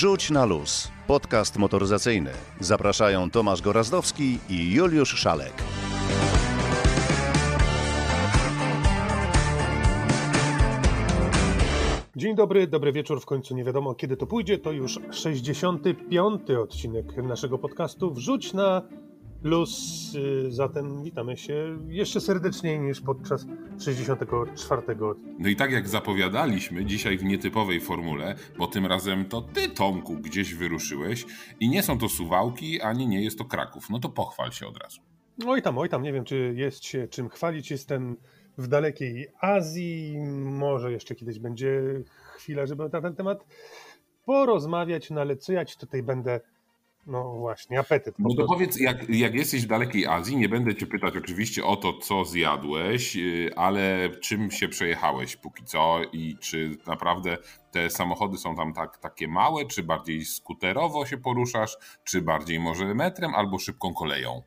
Rzuć na luz. Podcast motoryzacyjny. Zapraszają Tomasz Gorazdowski i Juliusz Szalek. Dzień dobry, dobry wieczór. W końcu nie wiadomo kiedy to pójdzie. To już 65. odcinek naszego podcastu. Wrzuć na luz. y, Zatem witamy się jeszcze serdeczniej niż podczas 64. No i tak jak zapowiadaliśmy, dzisiaj w nietypowej formule, bo tym razem to ty, Tomku, gdzieś wyruszyłeś i nie są to Suwałki, ani nie jest to Kraków. No to pochwal się od razu. Oj tam, oj tam, nie wiem czy jest się czym chwalić. Jestem w dalekiej Azji. Może jeszcze kiedyś będzie chwila, żeby na ten temat porozmawiać, no ale co ja ci tutaj będę. No właśnie, apetyt. No to powiedz, jak, jak jesteś w dalekiej Azji, nie będę cię pytać oczywiście o to, co zjadłeś, yy, ale czym się przejechałeś póki co i czy naprawdę te samochody są tam tak, takie małe, czy bardziej skuterowo się poruszasz, czy bardziej może metrem albo szybką koleją?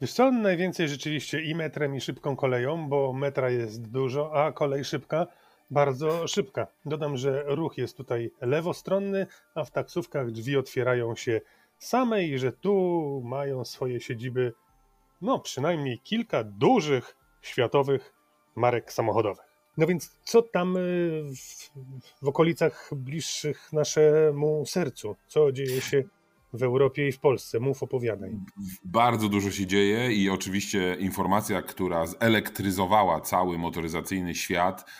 Wiesz co, najwięcej rzeczywiście i metrem, i szybką koleją, bo metra jest dużo, a kolej szybka bardzo szybka. Dodam, że ruch jest tutaj lewostronny, a w taksówkach drzwi otwierają się same i że tu mają swoje siedziby, no przynajmniej kilka dużych światowych marek samochodowych. No więc co tam y, w, w okolicach bliższych naszemu sercu? Co dzieje się w Europie i w Polsce? Mów, opowiadaj. Bardzo dużo się dzieje i oczywiście informacja, która zelektryzowała cały motoryzacyjny świat,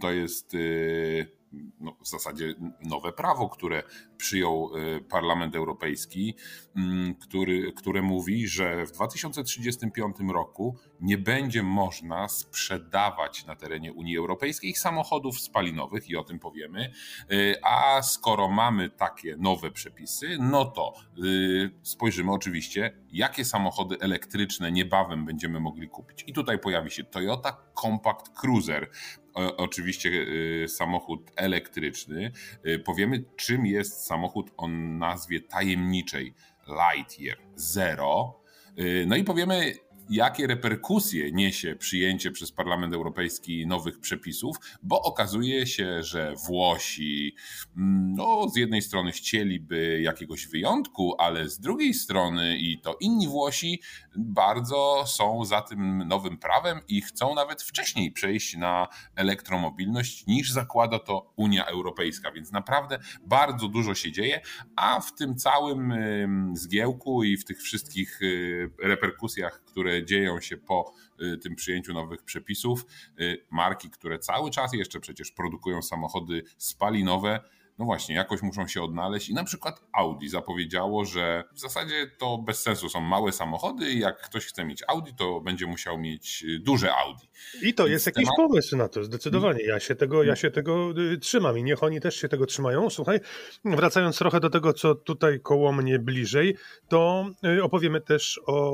to jest y, no, w zasadzie nowe prawo, które przyjął y, Parlament Europejski, mm, który, które mówi, że w 2035 roku nie będzie można sprzedawać na terenie Unii Europejskiej samochodów spalinowych i o tym powiemy. Y, A skoro mamy takie nowe przepisy, no to y, spojrzymy oczywiście, jakie samochody elektryczne niebawem będziemy mogli kupić. I tutaj pojawi się Toyota Compact Cruiser, oczywiście y, samochód elektryczny. Y, Powiemy, czym jest samochód o nazwie tajemniczej Lightyear Zero. Y, No i powiemy, jakie reperkusje niesie przyjęcie przez Parlament Europejski nowych przepisów, bo okazuje się, że Włosi mm, no, z jednej strony chcieliby jakiegoś wyjątku, ale z drugiej strony i to inni Włosi bardzo są za tym nowym prawem i chcą nawet wcześniej przejść na elektromobilność niż zakłada to Unia Europejska, więc naprawdę bardzo dużo się dzieje, a w tym całym ym, zgiełku i w tych wszystkich y, reperkusjach, które dzieją się po y, tym przyjęciu nowych przepisów, y, marki, które cały czas jeszcze przecież produkują samochody spalinowe, no właśnie, jakoś muszą się odnaleźć i na przykład Audi zapowiedziało, że w zasadzie to bez sensu są małe samochody i jak ktoś chce mieć Audi, to będzie musiał mieć y, duże Audi. I to Więc jest jakiś temat- pomysł na to, zdecydowanie. Ja się tego, ja się tego y, trzymam i niech oni też się tego trzymają. Słuchaj, wracając trochę do tego, co tutaj koło mnie bliżej, to y, opowiemy też o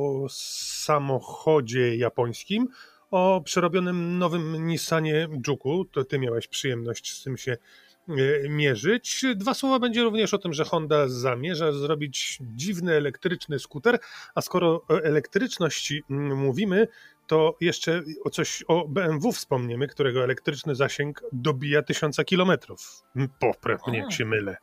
samochodzie japońskim, o przerobionym nowym Nissanie Juku. To ty miałeś przyjemność z tym się mierzyć. Dwa słowa będzie również o tym, że Honda zamierza zrobić dziwny elektryczny skuter, a skoro o elektryczności mm, mówimy, to jeszcze o coś o BMW wspomniemy, którego elektryczny zasięg dobija tysiąca kilometrów. Popraw mnie, jak się mylę.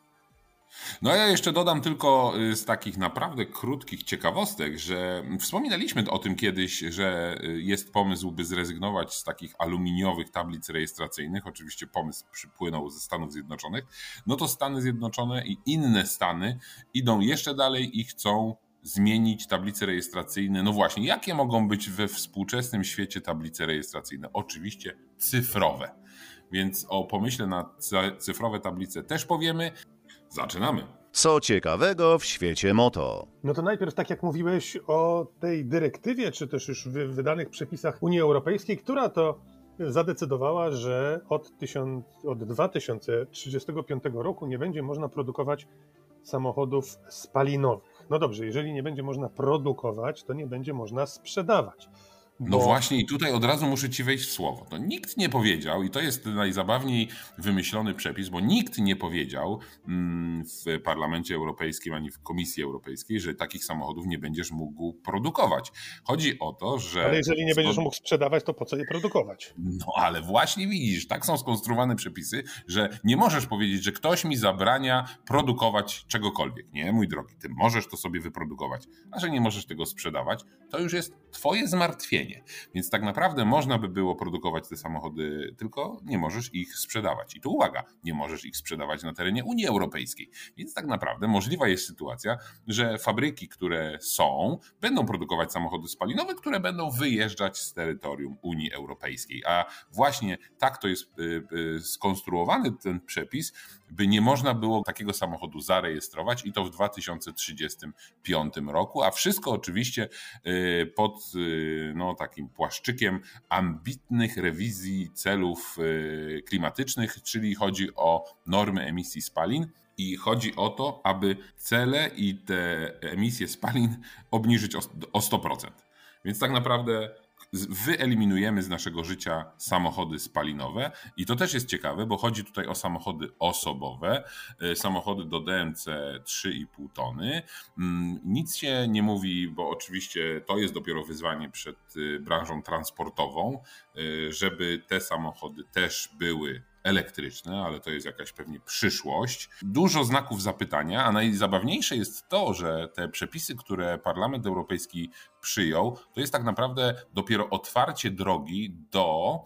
No ja jeszcze dodam tylko y, z takich naprawdę krótkich ciekawostek, że wspominaliśmy o tym kiedyś, że y, jest pomysł, by zrezygnować z takich aluminiowych tablic rejestracyjnych. Oczywiście pomysł przypłynął ze Stanów Zjednoczonych. No to Stany Zjednoczone i inne Stany idą jeszcze dalej i chcą zmienić tablice rejestracyjne. No właśnie, jakie mogą być we współczesnym świecie tablice rejestracyjne? Oczywiście cyfrowe. Więc o pomyśle na cy- cyfrowe tablice też powiemy. Zaczynamy. Co ciekawego w świecie moto? No to najpierw, tak jak mówiłeś o tej dyrektywie, czy też już wy- wydanych przepisach Unii Europejskiej, która to zadecydowała, że od, tysiąc, od 2035 roku nie będzie można produkować samochodów spalinowych. No dobrze, jeżeli nie będzie można produkować, to nie będzie można sprzedawać. No właśnie, i tutaj od razu muszę ci wejść w słowo. To nikt nie powiedział, i to jest najzabawniej wymyślony przepis, bo nikt nie powiedział mm, w Parlamencie Europejskim ani w Komisji Europejskiej, że takich samochodów nie będziesz mógł produkować. Chodzi o to, że. Ale jeżeli nie będziesz mógł sprzedawać, to po co je produkować? No ale właśnie widzisz, tak są skonstruowane przepisy, że nie możesz powiedzieć, że ktoś mi zabrania produkować czegokolwiek. Nie, mój drogi, ty możesz to sobie wyprodukować, a że nie możesz tego sprzedawać, to już jest twoje zmartwienie więc tak naprawdę można by było produkować te samochody, tylko nie możesz ich sprzedawać. I tu uwaga, nie możesz ich sprzedawać na terenie Unii Europejskiej. Więc tak naprawdę możliwa jest sytuacja, że fabryki, które są, będą produkować samochody spalinowe, które będą wyjeżdżać z terytorium Unii Europejskiej. A właśnie tak to jest y, y, skonstruowany ten przepis, by nie można było takiego samochodu zarejestrować i to w 2035 roku, a wszystko oczywiście y, pod no, takim płaszczykiem ambitnych rewizji celów y, klimatycznych, czyli chodzi o normy emisji spalin. I chodzi o to, aby cele i te emisje spalin obniżyć o 100%. Więc tak naprawdę wyeliminujemy z naszego życia samochody spalinowe i to też jest ciekawe, bo chodzi tutaj o samochody osobowe, y, samochody do DMC 3,5 tony. Mm, nic się nie mówi, bo oczywiście to jest dopiero wyzwanie przed y, branżą transportową, y, żeby te samochody też były elektryczne, ale to jest jakaś pewnie przyszłość. Dużo znaków zapytania, a najzabawniejsze jest to, że te przepisy, które Parlament Europejski przyjął, to jest tak naprawdę dopiero otwarcie drogi do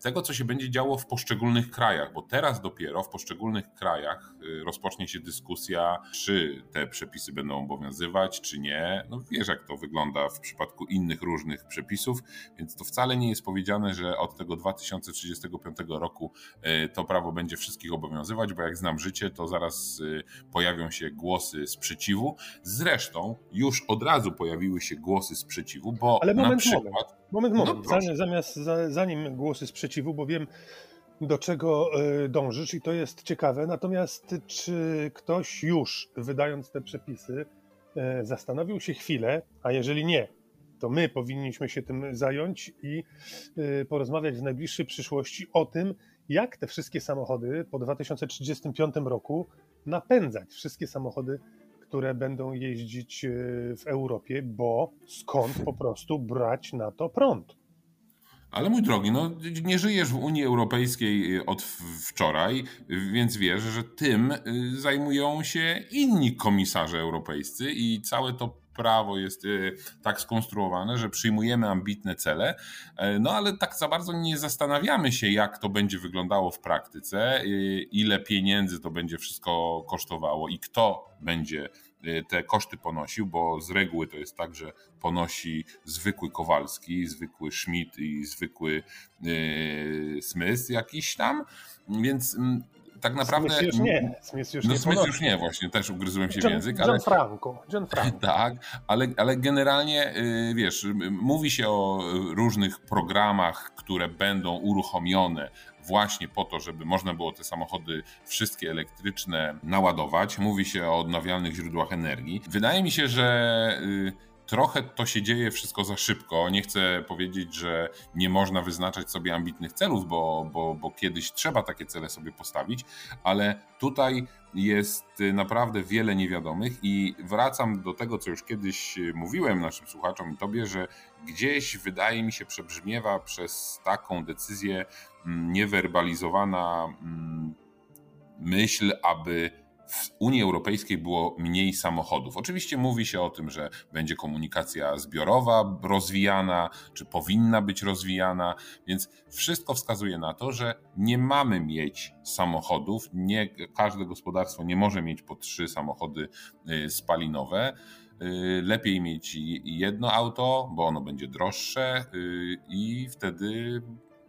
tego, co się będzie działo w poszczególnych krajach, bo teraz dopiero w poszczególnych krajach y, rozpocznie się dyskusja, czy te przepisy będą obowiązywać, czy nie. No wiesz, jak to wygląda w przypadku innych różnych przepisów, więc to wcale nie jest powiedziane, że od tego 2035 roku y, to prawo będzie wszystkich obowiązywać, bo jak znam życie, to zaraz pojawią się głosy sprzeciwu. Zresztą już od razu pojawiły się głosy sprzeciwu, bo Ale moment, na przykład. Moment. Moment, moment. No, zamiast, zanim głosy sprzeciwu, bo wiem do czego e, dążysz i to jest ciekawe. Natomiast czy ktoś już wydając te przepisy e, zastanowił się chwilę, a jeżeli nie, to my powinniśmy się tym zająć i e, porozmawiać w najbliższej przyszłości o tym, jak te wszystkie samochody po 2035 roku napędzać. Wszystkie samochody które będą jeździć e, w Europie, bo skąd po prostu brać na to prąd? Ale mój drogi, no nie żyjesz w Unii Europejskiej e, od wczoraj, więc wiesz, że tym e, zajmują się inni komisarze europejscy i całe to prawo jest tak skonstruowane, że przyjmujemy ambitne cele, no ale tak za bardzo nie zastanawiamy się, jak to będzie wyglądało w praktyce, ile pieniędzy to będzie wszystko kosztowało i kto będzie y, te koszty ponosił, bo z reguły to jest tak, że ponosi zwykły Kowalski, zwykły Schmidt i zwykły yy, Smith jakiś tam, więc mm, tak naprawdę. Smith już nie. Smith już no, nie, Smith już nie, właśnie też ugryzłem się John, w język. Ale, John Franco. John Franco. Tak, ale, ale generalnie y, wiesz, mówi się o różnych programach, które będą uruchomione właśnie po to, żeby można było te samochody wszystkie elektryczne naładować. Mówi się o odnawialnych źródłach energii. Wydaje mi się, że y, trochę to się dzieje wszystko za szybko. Nie chcę powiedzieć, że nie można wyznaczać sobie ambitnych celów, bo, bo, bo kiedyś trzeba takie cele sobie postawić, ale tutaj jest naprawdę wiele niewiadomych i wracam do tego, co już kiedyś mówiłem naszym słuchaczom i tobie, że gdzieś wydaje mi się przebrzmiewa przez taką decyzję mm, niewerbalizowana mm, myśl, aby w Unii Europejskiej było mniej samochodów. Oczywiście mówi się o tym, że będzie komunikacja zbiorowa rozwijana, czy powinna być rozwijana, więc wszystko wskazuje na to, że nie mamy mieć samochodów. Nie, każde gospodarstwo nie może mieć po trzy samochody y, spalinowe. Y, lepiej mieć jedno auto, bo ono będzie droższe y, i wtedy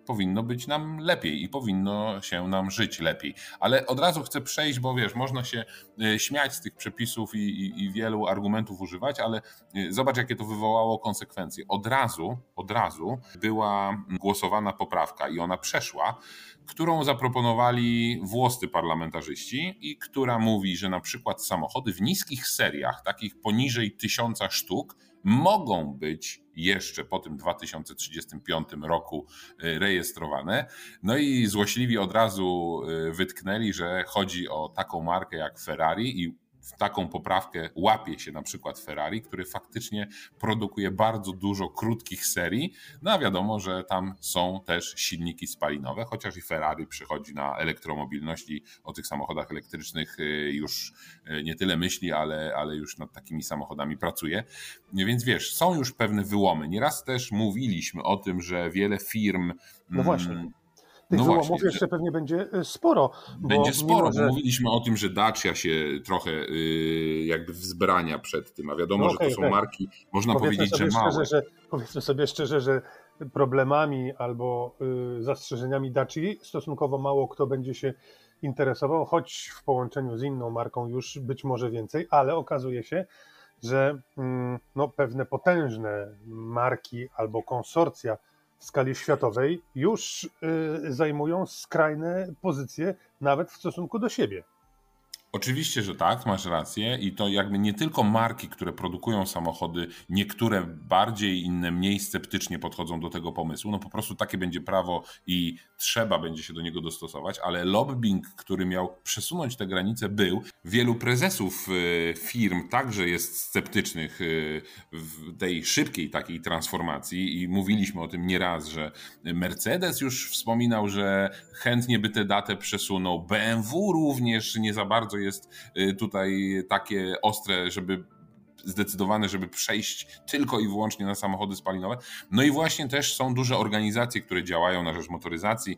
powinno być nam lepiej i powinno się nam żyć lepiej. Ale od razu chcę przejść, bo wiesz, można się e, śmiać z tych przepisów i, i, i wielu argumentów używać, ale e, zobacz, jakie to wywołało konsekwencje. Od razu, od razu była głosowana poprawka i ona przeszła, którą zaproponowali włoscy parlamentarzyści i która mówi, że na przykład samochody w niskich seriach, takich poniżej tysiąca sztuk, mogą być jeszcze po tym 2035 roku y, rejestrowane. No i złośliwi od razu y, wytknęli, że chodzi o taką markę jak Ferrari i w taką poprawkę łapie się na przykład Ferrari, który faktycznie produkuje bardzo dużo krótkich serii. No a wiadomo, że tam są też silniki spalinowe, chociaż i Ferrari przychodzi na elektromobilność i o tych samochodach elektrycznych y, już y, nie tyle myśli, ale, ale już nad takimi samochodami pracuje. Więc wiesz, są już pewne wyłomy. Nieraz też mówiliśmy o tym, że wiele firm. No właśnie mm, tych no wyłomów właśnie, jeszcze pewnie będzie e, sporo. Będzie sporo, że... mówiliśmy o tym, że Dacia się trochę yy, jakby wzbrania przed tym, a wiadomo, no okay, że to są okay. marki, można powiedzmy powiedzieć, że małe. Szczerze, że, powiedzmy sobie szczerze, że problemami albo yy, zastrzeżeniami Daci stosunkowo mało kto będzie się interesował, choć w połączeniu z inną marką już być może więcej, ale okazuje się, że yy, no, pewne potężne marki albo konsorcja w skali światowej już y, zajmują skrajne pozycje nawet w stosunku do siebie. Oczywiście, że tak, masz rację i to jakby nie tylko marki, które produkują samochody, niektóre bardziej, inne mniej sceptycznie podchodzą do tego pomysłu, no po prostu takie będzie prawo i trzeba będzie się do niego dostosować, ale lobbying, który miał przesunąć te granice był. Wielu prezesów y, firm także jest sceptycznych y, w tej szybkiej takiej transformacji i mówiliśmy o tym nieraz, że Mercedes już wspominał, że chętnie by tę datę przesunął, BMW również nie za bardzo jest y, tutaj takie ostre, żeby zdecydowane, żeby przejść tylko i wyłącznie na samochody spalinowe. No i właśnie też są duże organizacje, które działają na rzecz motoryzacji,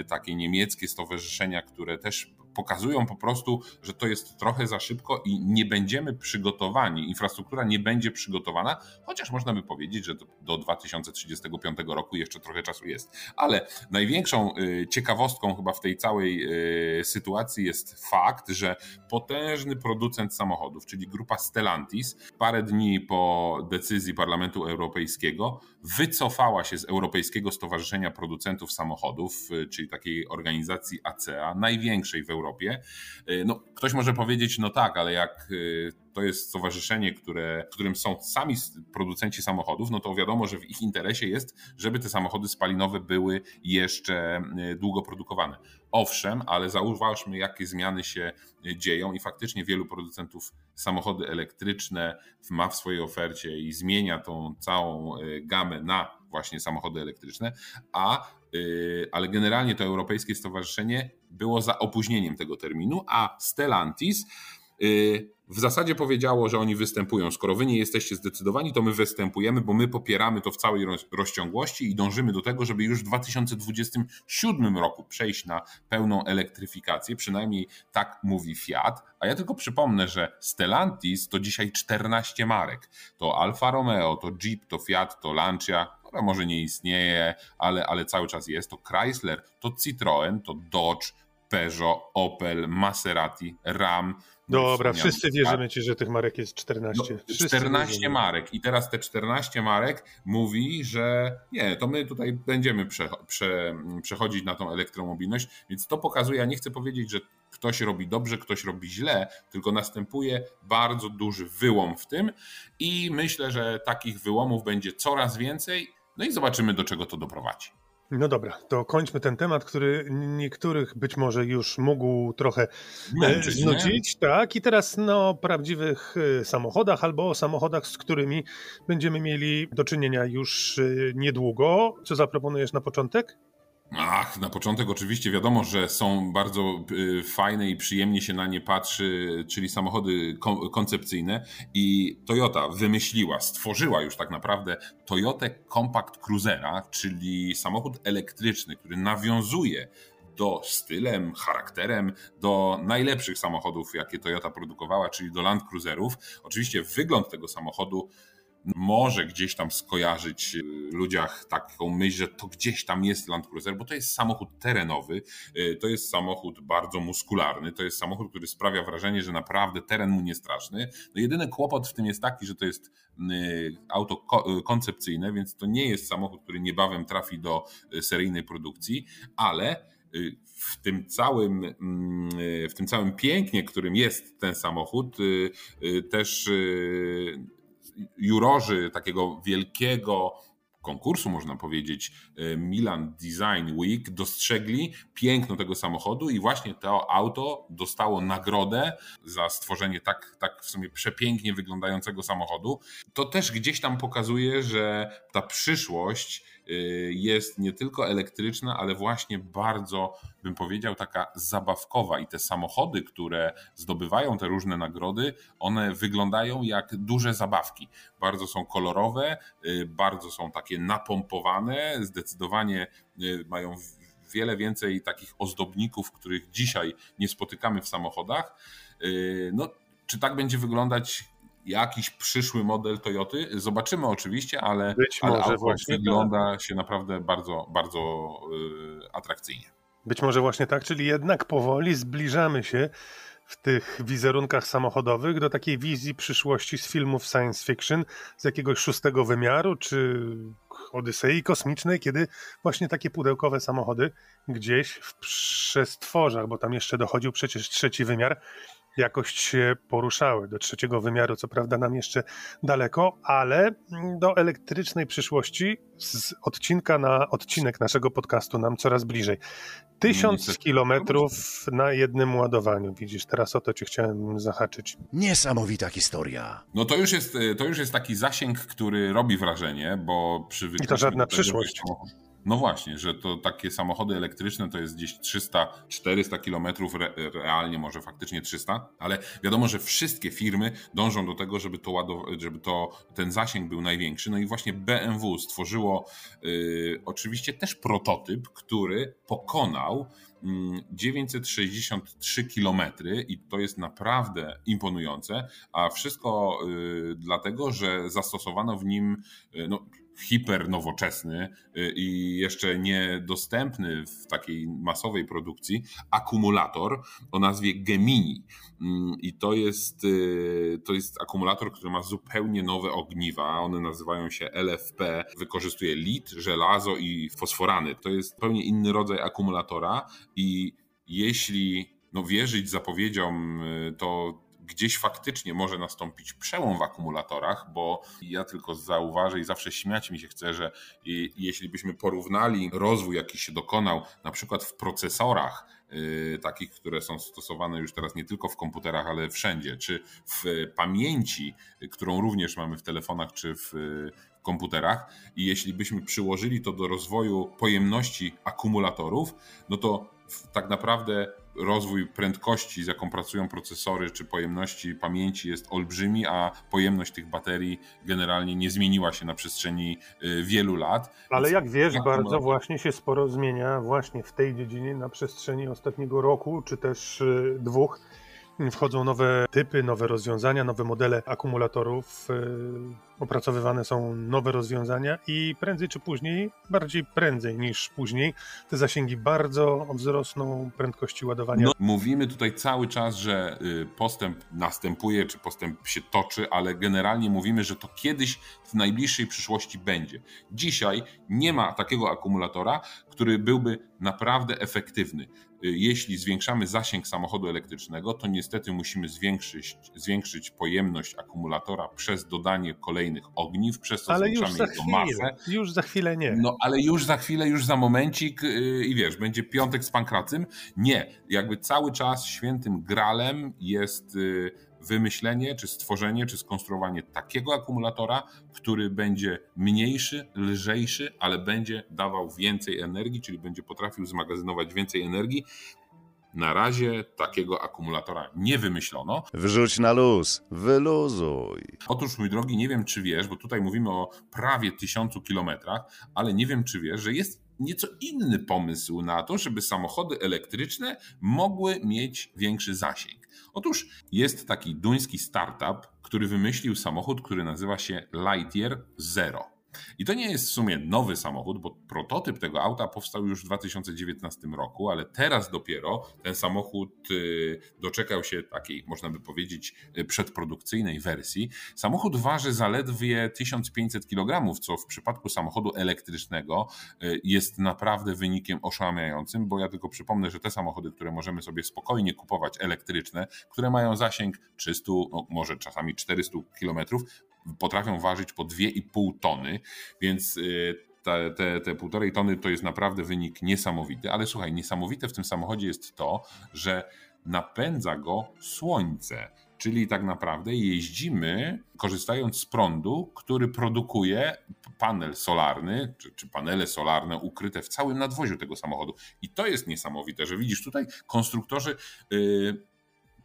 y, takie niemieckie stowarzyszenia, które też pokazują po prostu, że to jest trochę za szybko i nie będziemy przygotowani, infrastruktura nie będzie przygotowana, chociaż można by powiedzieć, że do, do 2035 roku jeszcze trochę czasu jest. Ale największą y, ciekawostką chyba w tej całej y, sytuacji jest fakt, że potężny producent samochodów, czyli grupa Stellantis, parę dni po decyzji Parlamentu Europejskiego wycofała się z Europejskiego Stowarzyszenia Producentów Samochodów, y, czyli takiej organizacji ACEA, największej w Europie. Y, no, ktoś może powiedzieć, no tak, ale jak y, to jest stowarzyszenie, które, w którym są sami producenci samochodów, no to wiadomo, że w ich interesie jest, żeby te samochody spalinowe były jeszcze y, długo produkowane. Owszem, ale zauważmy, jakie zmiany się dzieją i faktycznie wielu producentów samochody elektryczne ma w swojej ofercie i zmienia tą całą gamę na właśnie samochody elektryczne, a ale generalnie to Europejskie Stowarzyszenie było za opóźnieniem tego terminu, a Stellantis y, w zasadzie powiedziało, że oni występują. Skoro wy nie jesteście zdecydowani, to my występujemy, bo my popieramy to w całej rozciągłości i dążymy do tego, żeby już w 2027 roku przejść na pełną elektryfikację. Przynajmniej tak mówi Fiat. A ja tylko przypomnę, że Stellantis to dzisiaj 14 marek. To Alfa Romeo, to Jeep, to Fiat, to Lancia, która może nie istnieje, ale, ale cały czas jest. To Chrysler, to Citroën, to Dodge, Peugeot, Opel, Maserati, Ram. Dobra, wszyscy wierzymy ci, że tych marek jest 14. No, 14 wierzymy. marek i teraz te 14 marek mówi, że nie, to my tutaj będziemy prze, prze, przechodzić na tą elektromobilność, więc to pokazuje, ja nie chcę powiedzieć, że ktoś robi dobrze, ktoś robi źle, tylko następuje bardzo duży wyłom w tym i myślę, że takich wyłomów będzie coraz więcej, no i zobaczymy do czego to doprowadzi. No dobra, to kończmy ten temat, który niektórych być może już mógł trochę e, Męczyć, znudzić. Nie? Tak, i teraz no, o prawdziwych e, samochodach albo o samochodach, z którymi będziemy mieli do czynienia już e, niedługo. Co zaproponujesz na początek? Ach, na początek oczywiście wiadomo, że są bardzo y, fajne i przyjemnie się na nie patrzy, czyli samochody koncepcyjne i Toyota wymyśliła, stworzyła już tak naprawdę Toyota Compact Cruisera, czyli samochód elektryczny, który nawiązuje do stylem, charakterem, do najlepszych samochodów, jakie Toyota produkowała, czyli do Land Cruiserów. Oczywiście wygląd tego samochodu może gdzieś tam skojarzyć y, ludziach taką myśl, że to gdzieś tam jest Land Cruiser, bo to jest samochód terenowy, y, to jest samochód bardzo muskularny, to jest samochód, który sprawia wrażenie, że naprawdę teren mu nie straszny. No jedyny kłopot w tym jest taki, że to jest y, auto koncepcyjne, więc to nie jest samochód, który niebawem trafi do seryjnej produkcji, ale w tym całym, mm, w tym całym pięknie, którym jest ten samochód, też jurorzy takiego wielkiego konkursu, można powiedzieć, e, Milan Design Week, dostrzegli piękno tego samochodu i właśnie to auto dostało nagrodę za stworzenie tak, tak w sumie przepięknie wyglądającego samochodu. To też gdzieś tam pokazuje, że ta przyszłość Y, jest nie tylko elektryczna, ale właśnie bardzo, bym powiedział, taka zabawkowa. I te samochody, które zdobywają te różne nagrody, one wyglądają jak duże zabawki. Bardzo są kolorowe, y, bardzo są takie napompowane, zdecydowanie y, mają wiele więcej takich ozdobników, których dzisiaj nie spotykamy w samochodach. No, czy tak będzie wyglądać jakiś przyszły model Toyoty. Zobaczymy oczywiście, ale, Być ale może właśnie wygląda tak. się naprawdę bardzo, bardzo yy, atrakcyjnie. Być może właśnie tak, czyli jednak powoli zbliżamy się w tych wizerunkach samochodowych do takiej wizji przyszłości z filmów science fiction, z jakiegoś szóstego wymiaru, czy Odysei kosmicznej, kiedy właśnie takie pudełkowe samochody gdzieś w przestworzach, bo tam jeszcze dochodził przecież trzeci wymiar, jakoś się poruszały. Do trzeciego wymiaru, co prawda, nam jeszcze daleko, ale do elektrycznej przyszłości z odcinka na odcinek naszego podcastu nam coraz bliżej. Tysiąc kilometrów na jednym ładowaniu. Widzisz, teraz o to cię chciałem zahaczyć. Niesamowita historia. No to już jest, to już jest taki zasięg, który robi wrażenie, bo przy I to żadna przyszłość. No właśnie, że to takie samochody elektryczne to jest gdzieś 300-400 kilometrów, re, realnie może faktycznie 300, ale wiadomo, że wszystkie firmy dążą do tego, żeby, to żeby to, ten zasięg był największy. No i właśnie BMW stworzyło y, oczywiście też prototyp, który pokonał 963 mm, km i to jest naprawdę imponujące, a wszystko y, dlatego, że zastosowano w nim y, no, hiper nowoczesny y, i jeszcze niedostępny w takiej masowej produkcji akumulator o nazwie Gemini. Mm, I to jest, y, to jest akumulator, który ma zupełnie nowe ogniwa. One nazywają się LFP. Wykorzystuje lit, żelazo i fosforany. To jest zupełnie inny rodzaj akumulatora i jeśli no, wierzyć zapowiedziom, y, to gdzieś faktycznie może nastąpić przełom w akumulatorach, bo ja tylko zauważę i zawsze śmiać mi się chce, że jeśli byśmy porównali rozwój, jaki się dokonał na przykład w procesorach, yy, takich, które są stosowane już teraz nie tylko w komputerach, ale wszędzie, czy w pamięci, którą również mamy w telefonach, czy w komputerach i jeśli byśmy przyłożyli to do rozwoju pojemności akumulatorów, no to tak naprawdę rozwój prędkości, z jaką pracują procesory, czy pojemności pamięci jest olbrzymi, a pojemność tych baterii generalnie nie zmieniła się na przestrzeni y, wielu lat. Ale jak wiesz, bardzo właśnie się sporo zmienia właśnie w tej dziedzinie na przestrzeni ostatniego roku, czy też y, dwóch. Wchodzą nowe typy, nowe rozwiązania, nowe modele akumulatorów, y, opracowywane są nowe rozwiązania i prędzej czy później, bardziej prędzej niż później, te zasięgi bardzo wzrosną prędkości ładowania. No, mówimy tutaj cały czas, że y, postęp następuje, czy postęp się toczy, ale generalnie mówimy, że to kiedyś w najbliższej przyszłości będzie. Dzisiaj nie ma takiego akumulatora, który byłby naprawdę efektywny. Jeśli zwiększamy zasięg samochodu elektrycznego, to niestety musimy zwiększyć, zwiększyć pojemność akumulatora przez dodanie kolejnych ogniw, przez to ale zwiększamy jego chwilę, masę. Już za chwilę nie. No ale już za chwilę, już za momencik yy, i wiesz, będzie piątek z pankracym. Nie, jakby cały czas świętym gralem jest yy, wymyślenie, czy stworzenie, czy skonstruowanie takiego akumulatora, który będzie mniejszy, lżejszy, ale będzie dawał więcej energii, czyli będzie potrafił zmagazynować więcej energii. Na razie takiego akumulatora nie wymyślono. Wrzuć na luz, wyluzuj. Otóż, mój drogi, nie wiem, czy wiesz, bo tutaj mówimy o prawie tysiącu kilometrach, ale nie wiem, czy wiesz, że jest nieco inny pomysł na to, żeby samochody elektryczne mogły mieć większy zasięg. Otóż jest taki duński startup, który wymyślił samochód, który nazywa się Lightyear Zero. I to nie jest w sumie nowy samochód, bo prototyp tego auta powstał już w 2019 roku, ale teraz dopiero ten samochód y, doczekał się takiej, można by powiedzieć, y, przedprodukcyjnej wersji. Samochód waży zaledwie 1500 kg, co w przypadku samochodu elektrycznego y, jest naprawdę wynikiem oszałamiającym, bo ja tylko przypomnę, że te samochody, które możemy sobie spokojnie kupować elektryczne, które mają zasięg 300, no może czasami 400 km, potrafią ważyć po 2,5 tony, więc te, te, te półtorej tony to jest naprawdę wynik niesamowity, ale słuchaj, niesamowite w tym samochodzie jest to, że napędza go słońce. Czyli tak naprawdę jeździmy korzystając z prądu, który produkuje panel solarny, czy, czy, panele solarne ukryte w całym nadwoziu tego samochodu. I to jest niesamowite, że widzisz tutaj konstruktorzy. Yy,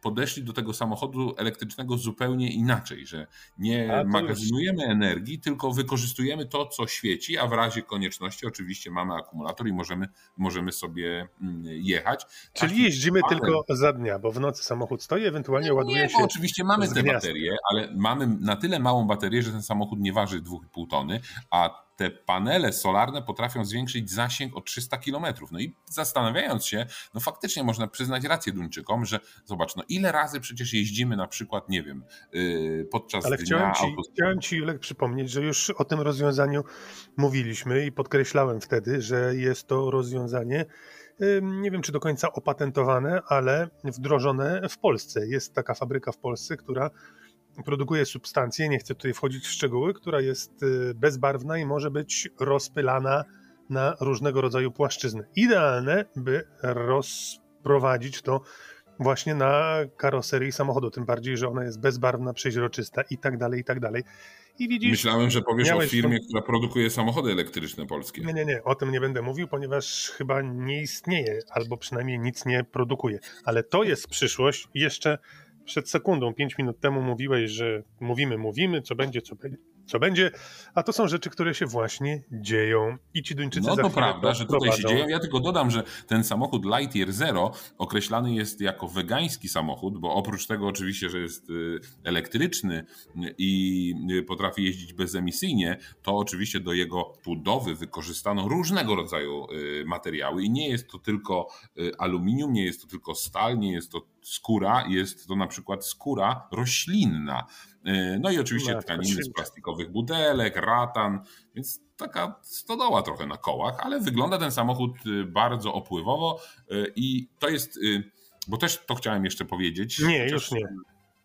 podeszli do tego samochodu elektrycznego zupełnie inaczej, że nie magazynujemy energii, tylko wykorzystujemy to, co świeci, a w razie konieczności oczywiście mamy akumulator i możemy, możemy sobie mm, jechać. Czyli Taki jeździmy tylko za dnia, bo w nocy samochód stoi, ewentualnie ładuje nie, się. oczywiście mamy te baterie, ale mamy na tyle małą baterię, że ten samochód nie waży 2,5 tony, a te panele solarne potrafią zwiększyć zasięg o 300 km. No i zastanawiając się, no faktycznie można przyznać rację Duńczykom, że zobacz, no ile razy przecież jeździmy na przykład, nie wiem, yy, podczas Ale dnia chciałem ci, auto... chciałem ci, Julek, przypomnieć, że już o tym rozwiązaniu mówiliśmy i podkreślałem wtedy, że jest to rozwiązanie nie wiem czy do końca opatentowane, ale wdrożone w Polsce. Jest taka fabryka w Polsce, która produkuje substancję, nie chcę tutaj wchodzić w szczegóły, która jest y, bezbarwna i może być rozpylana na różnego rodzaju płaszczyzny. Idealne, by rozprowadzić to właśnie na karoserii samochodu, tym bardziej, że ona jest bezbarwna, przeźroczysta i tak dalej, i tak dalej. I widzisz, Myślałem, że powiesz o firmie, to... która produkuje samochody elektryczne polskie. Nie, nie, nie, o tym nie będę mówił, ponieważ chyba nie istnieje, albo przynajmniej nic nie produkuje. Ale to jest przyszłość. Jeszcze przed sekundą, pięć minut temu mówiłeś, że mówimy, mówimy, co będzie, co będzie, co będzie, a to są rzeczy, które się właśnie dzieją. I ci Duńczycy No to prawda, że tutaj się dzieją. Ja tylko dodam, że ten samochód Lightyear Zero określany jest jako wegański samochód, bo oprócz tego oczywiście, że jest y, elektryczny i y, potrafi jeździć bezemisyjnie, to oczywiście do jego budowy wykorzystano różnego rodzaju y, materiały. I nie jest to tylko aluminium, nie jest to tylko stal, nie jest to skóra, jest to na przykład skóra roślinna. E, no i oczywiście tkaniny z plastikowych butelek, ratan, więc taka stodoła trochę na kołach, ale wygląda ten samochód y, bardzo opływowo y, i to jest, bo też to chciałem jeszcze powiedzieć. Nie, już nie.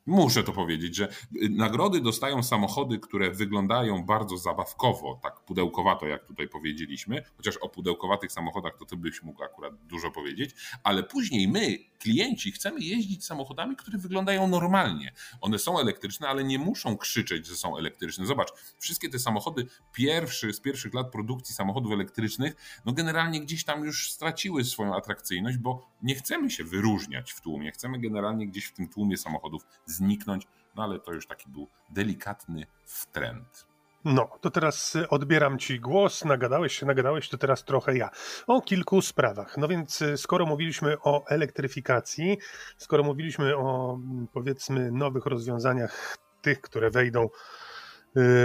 Muszę to powiedzieć, że y, nagrody dostają samochody, które wyglądają bardzo zabawkowo, tak pudełkowato, jak tutaj powiedzieliśmy, chociaż o pudełkowatych samochodach to ty byś mógł akurat dużo powiedzieć, ale później my, klienci, chcemy jeździć samochodami, które wyglądają normalnie. One są elektryczne, ale nie muszą krzyczeć, że są elektryczne. Zobacz, wszystkie te samochody pierwszy, z pierwszych lat produkcji samochodów elektrycznych, no generalnie gdzieś tam już straciły swoją atrakcyjność, bo nie chcemy się wyróżniać w tłumie, chcemy generalnie gdzieś w tym tłumie samochodów zniknąć, no ale to już taki był delikatny wtręt. No, to teraz y, odbieram Ci głos, nagadałeś się, nagadałeś, to teraz trochę ja. O kilku sprawach. No więc y, skoro mówiliśmy o elektryfikacji, skoro mówiliśmy o mm, powiedzmy nowych rozwiązaniach, tych, które wejdą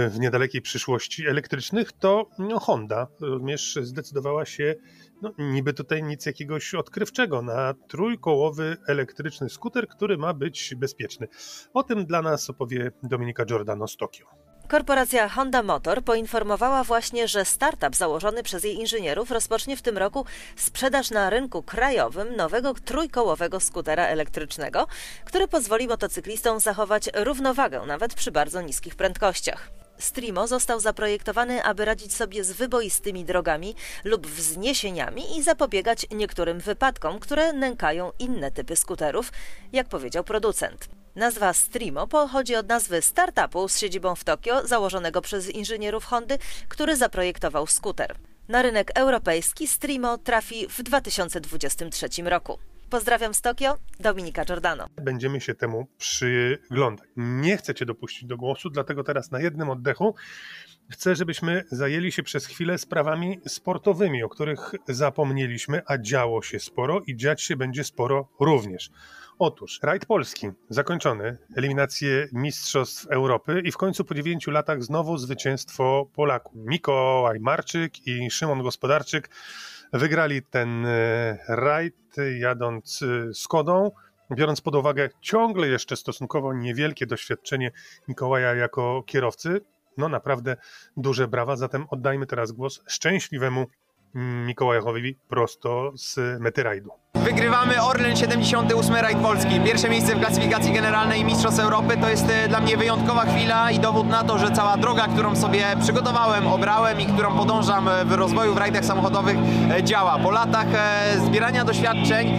w niedalekiej przyszłości elektrycznych, to no, Honda, również zdecydowała się no, niby tutaj nic jakiegoś odkrywczego na trójkołowy elektryczny skuter, który ma być bezpieczny. O tym dla nas opowie Dominika Giordano z Tokio. Korporacja Honda Motor poinformowała właśnie, że startup założony przez jej inżynierów rozpocznie w tym roku sprzedaż na rynku krajowym nowego trójkołowego skutera elektrycznego, który pozwoli motocyklistom zachować równowagę nawet przy bardzo niskich prędkościach. Strimo został zaprojektowany, aby radzić sobie z wyboistymi drogami lub wzniesieniami i zapobiegać niektórym wypadkom, które nękają inne typy skuterów, jak powiedział producent. Nazwa Strimo pochodzi od nazwy startupu z siedzibą w Tokio, założonego przez inżynierów Hondy, który zaprojektował skuter. Na rynek europejski Strimo trafi w 2023 roku. Pozdrawiam z Tokio, Dominika Giordano. Będziemy się temu przyglądać. Nie chcę Cię dopuścić do głosu, dlatego teraz na jednym oddechu chcę, żebyśmy zajęli się przez chwilę sprawami sportowymi, o których zapomnieliśmy, a działo się sporo i dziać się będzie sporo również. Otóż rajd polski zakończony, eliminacje Mistrzostw Europy i w końcu po dziewięciu latach znowu zwycięstwo Polaków. Mikołaj Marczyk i Szymon Gospodarczyk wygrali ten e, rajd jadąc e, Skodą, biorąc pod uwagę ciągle jeszcze stosunkowo niewielkie doświadczenie Mikołaja jako kierowcy. No naprawdę duże brawa, zatem oddajmy teraz głos szczęśliwemu Mikołajowi prosto z mety rajdu. Wygrywamy Orlen 78 rajd Polski. Pierwsze miejsce w klasyfikacji generalnej Mistrzostw Europy to jest e, dla mnie wyjątkowa chwila i dowód na to, że cała droga, którą sobie przygotowałem, obrałem i którą podążam w rozwoju w rajdach samochodowych e, działa. Po latach e, zbierania doświadczeń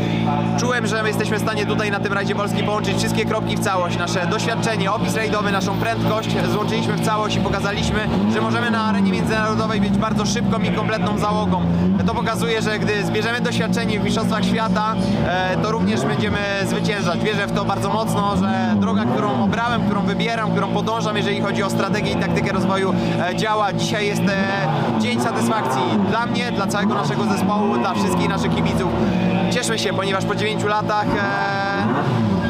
czułem, że my jesteśmy w stanie tutaj na tym rajdzie Polski połączyć wszystkie kropki w całość. Nasze doświadczenie, opis rajdowy, naszą prędkość złączyliśmy w całość i pokazaliśmy, że możemy na arenie międzynarodowej być bardzo szybką i kompletną załogą. To pokazuje, że gdy zbierzemy doświadczenie w Mistrzostwach Świata, e, to również będziemy zwyciężać. Wierzę w to bardzo mocno, że droga, którą obrałem, którą wybieram, którą podążam, jeżeli chodzi o strategię i taktykę rozwoju, e, działa. Dzisiaj jest e, dzień satysfakcji dla mnie, dla całego naszego zespołu, dla wszystkich naszych kibiców. Cieszmy się, ponieważ po 9 latach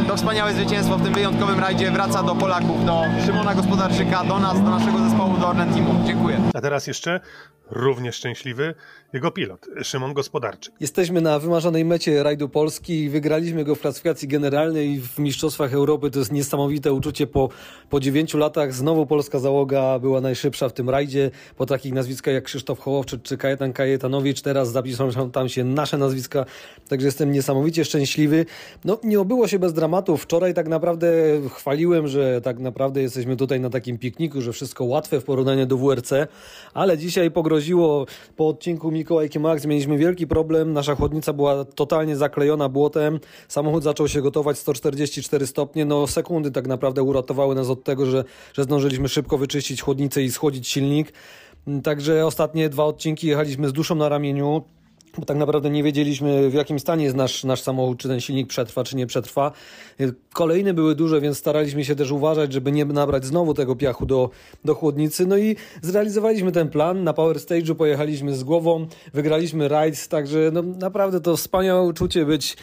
to wspaniałe zwycięstwo w tym wyjątkowym rajdzie wraca do Polaków, do Szymona Gospodarczyka, do nas, do naszego zespołu, do Orlen Teamu. Dziękuję. A teraz jeszcze równie szczęśliwy jego pilot, Szymon Gospodarczyk. Jesteśmy na wymarzonej mecie rajdu Polski wygraliśmy go w klasyfikacji generalnej w Mistrzostwach Europy. To jest niesamowite uczucie. Po, po 9 latach znowu polska załoga była najszybsza w tym rajdzie. Po takich nazwiskach jak Krzysztof Hołowczyk czy Kajetan Kajetanowicz. Teraz zapisują tam się nasze nazwiska. Także jestem niesamowicie szczęśliwy. No nie obyło się bez dramatu. Wczoraj tak naprawdę chwaliłem, że tak naprawdę jesteśmy tutaj na takim pikniku, że wszystko łatwe w porównaniu do WRC, ale dzisiaj pogroziło po odcinku Mikołajki Max mieliśmy wielki problem. Nasza chłodnica była totalnie zaklejona błotem. Samochód zaczął się gotować 144 stopnie. No sekundy tak naprawdę uratowały nas od tego, że, że zdążyliśmy szybko wyczyścić chłodnicę i schłodzić silnik. Także ostatnie dwa odcinki jechaliśmy z duszą na ramieniu bo tak naprawdę nie wiedzieliśmy w jakim stanie jest nasz, nasz samochód, czy ten silnik przetrwa, czy nie przetrwa. Kolejne były duże, więc staraliśmy się też uważać, żeby nie nabrać znowu tego piachu do, do chłodnicy. No i zrealizowaliśmy ten plan. Na Power Stage'u pojechaliśmy z głową, wygraliśmy rajds, także no, naprawdę to wspaniałe uczucie być,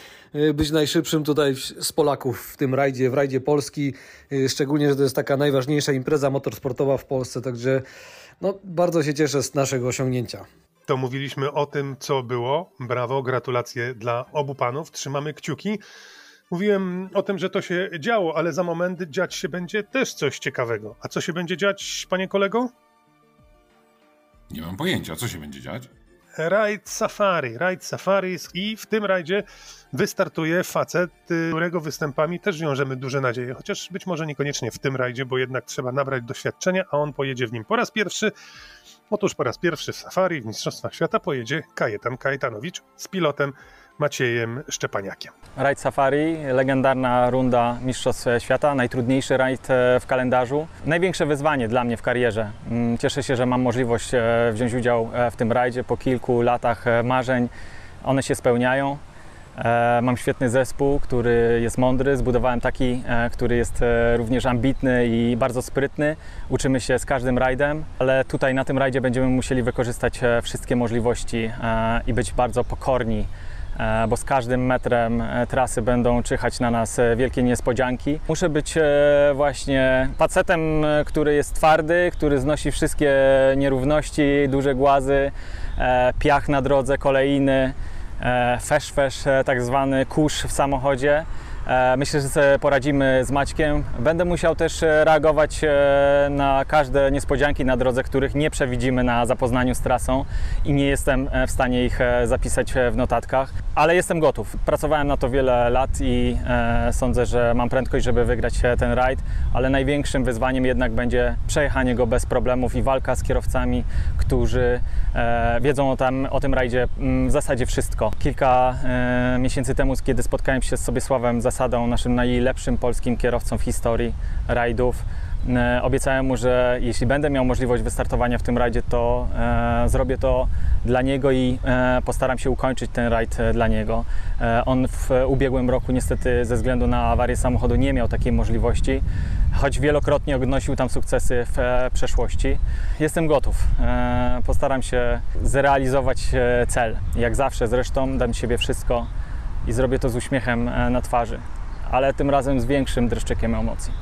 być najszybszym tutaj z Polaków w tym rajdzie, w rajdzie Polski. Szczególnie, że to jest taka najważniejsza impreza motorsportowa w Polsce, także no, bardzo się cieszę z naszego osiągnięcia to mówiliśmy o tym, co było. Brawo, gratulacje dla obu panów. Trzymamy kciuki. Mówiłem o tym, że to się działo, ale za moment dziać się będzie też coś ciekawego. A co się będzie dziać, panie kolego? Nie mam pojęcia, co się będzie dziać. Ride Safari, Ride Safari i w tym rajdzie wystartuje facet, którego występami też wiążemy duże nadzieje, chociaż być może niekoniecznie w tym rajdzie, bo jednak trzeba nabrać doświadczenia, a on pojedzie w nim po raz pierwszy. Otóż po raz pierwszy w Safari w Mistrzostwach Świata pojedzie Kajetan Kajetanowicz z pilotem Maciejem Szczepaniakiem. Rajd Safari, legendarna runda Mistrzostw Świata, najtrudniejszy rajd e, w kalendarzu. Największe wyzwanie dla mnie w karierze. Mm, cieszę się, że mam możliwość e, wziąć udział e, w tym rajdzie po kilku latach marzeń. One się spełniają. E, mam świetny zespół, który jest mądry. Zbudowałem taki, e, który jest e, również ambitny i bardzo sprytny. Uczymy się z każdym rajdem, ale tutaj na tym rajdzie będziemy musieli wykorzystać wszystkie możliwości i być bardzo pokorni bo z każdym metrem trasy będą czyhać na nas wielkie niespodzianki. Muszę być właśnie facetem, który jest twardy, który znosi wszystkie nierówności, duże głazy, piach na drodze, kolejny. E, fesz-fesz, e, tak zwany kurz w samochodzie. E, myślę, że sobie poradzimy z Maćkiem. Będę musiał też reagować na każde niespodzianki na drodze, których nie przewidzimy na zapoznaniu z trasą i nie jestem w stanie ich zapisać w notatkach, ale jestem gotów. Pracowałem na to wiele lat i sądzę, że mam prędkość, żeby wygrać ten rajd, ale największym wyzwaniem jednak będzie przejechanie go bez problemów i walka z kierowcami, którzy wiedzą o, tam, o tym rajdzie mm, w zasadzie wszystko. Kilka miesięcy temu, kiedy spotkałem się z Sobiesławem Naszym najlepszym polskim kierowcą w historii rajdów, E, obiecałem mu, że jeśli będę miał możliwość wystartowania w tym rajdzie, to e, zrobię to dla niego i e, postaram się ukończyć ten rajd dla niego. On w ubiegłym roku niestety ze względu na awarię samochodu nie miał takiej możliwości, choć wielokrotnie odnosił tam sukcesy w przeszłości. Jestem gotów. Postaram się zrealizować cel. Jak zawsze zresztą dam siebie wszystko i zrobię to z uśmiechem na twarzy, ale tym razem z większym dreszczykiem emocji.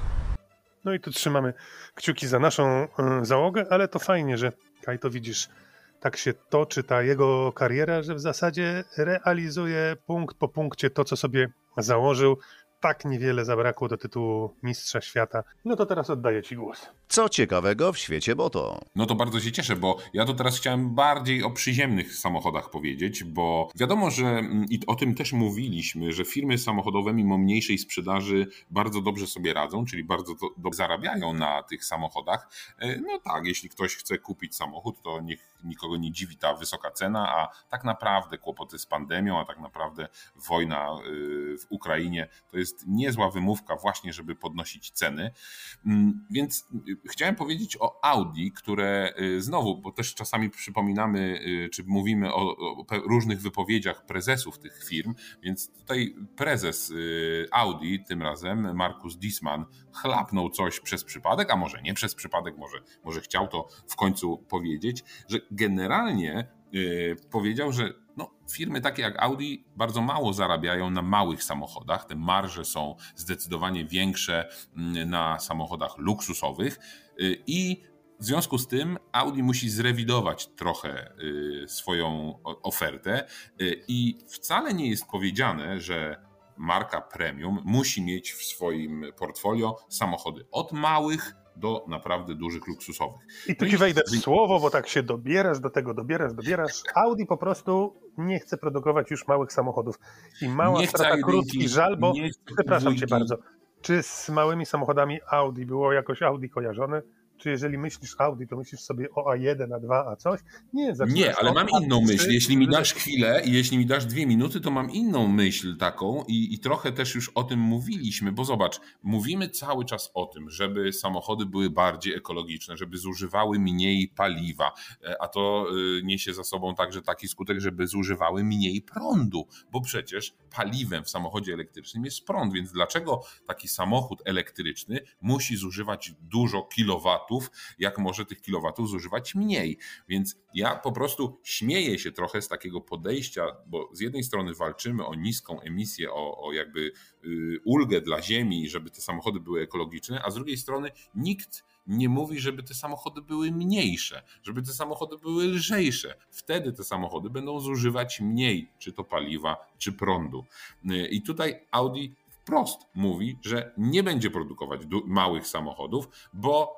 No i tu trzymamy kciuki za naszą y, załogę, ale to fajnie, że Kaj to widzisz, tak się toczy ta jego kariera, że w zasadzie realizuje punkt po punkcie to, co sobie założył. Tak niewiele zabrakło do tytułu Mistrza Świata. No to teraz oddaję Ci głos. Co ciekawego w świecie moto? No to bardzo się cieszę, bo ja to teraz chciałem bardziej o przyziemnych samochodach powiedzieć, bo wiadomo, że mm, i o tym też mówiliśmy, że firmy samochodowe mimo mniejszej sprzedaży bardzo dobrze sobie radzą, czyli bardzo dobrze zarabiają na tych samochodach. E, no tak, jeśli ktoś chce kupić samochód, to niech nikogo nie dziwi ta wysoka cena, a tak naprawdę kłopoty z pandemią, a tak naprawdę wojna y, w Ukrainie to jest niezła wymówka właśnie, żeby podnosić ceny. Mm, więc y, chciałem powiedzieć o Audi, które y, znowu, bo też czasami przypominamy, czy mówimy o, o różnych wypowiedziach prezesów tych firm, więc tutaj prezes Audi tym razem, Markus Disman, chlapnął coś przez przypadek, a może nie przez przypadek, może, może chciał to w końcu powiedzieć, że generalnie powiedział, że no, firmy takie jak Audi bardzo mało zarabiają na małych samochodach. Te marże są zdecydowanie większe mm, na samochodach luksusowych yy, i w związku z tym Audi musi zrewidować trochę yy, swoją ofertę y, i wcale nie jest powiedziane, że marka premium musi mieć w swoim portfolio samochody od małych do naprawdę dużych luksusowych. I tu no ci wejdę w słowo, bo tak się dobierasz do tego, dobierasz, dobierasz. Audi po prostu nie chce produkować już małych samochodów. I mała strata krótki żal, bo przepraszam cię bardzo. Czy z małymi samochodami Audi było jakoś Audi kojarzone? Czy jeżeli myślisz Audi, to myślisz sobie o A1, A2, a coś? Nie, Nie, ale mam inną myśl. Jeśli mi dasz chwilę i jeśli mi dasz dwie minuty, to mam inną myśl taką i, i trochę też już o tym mówiliśmy, bo zobacz, mówimy cały czas o tym, żeby samochody były bardziej ekologiczne, żeby zużywały mniej paliwa, e, a to e, niesie za sobą także taki skutek, żeby zużywały mniej prądu, bo przecież paliwem w samochodzie elektrycznym jest prąd, więc dlaczego taki samochód elektryczny musi zużywać dużo kilowatów kilowatów, jak może tych kilowatów zużywać mniej. Więc ja po prostu śmieję się trochę z takiego podejścia, bo z jednej strony walczymy o niską emisję, o, o jakby y, ulgę dla ziemi, żeby te samochody były ekologiczne, a z drugiej strony nikt nie mówi, żeby te samochody były mniejsze, żeby te samochody były lżejsze. Wtedy te samochody będą zużywać mniej, czy to paliwa, czy prądu. Y, I tutaj Audi wprost mówi, że nie będzie produkować małych samochodów, bo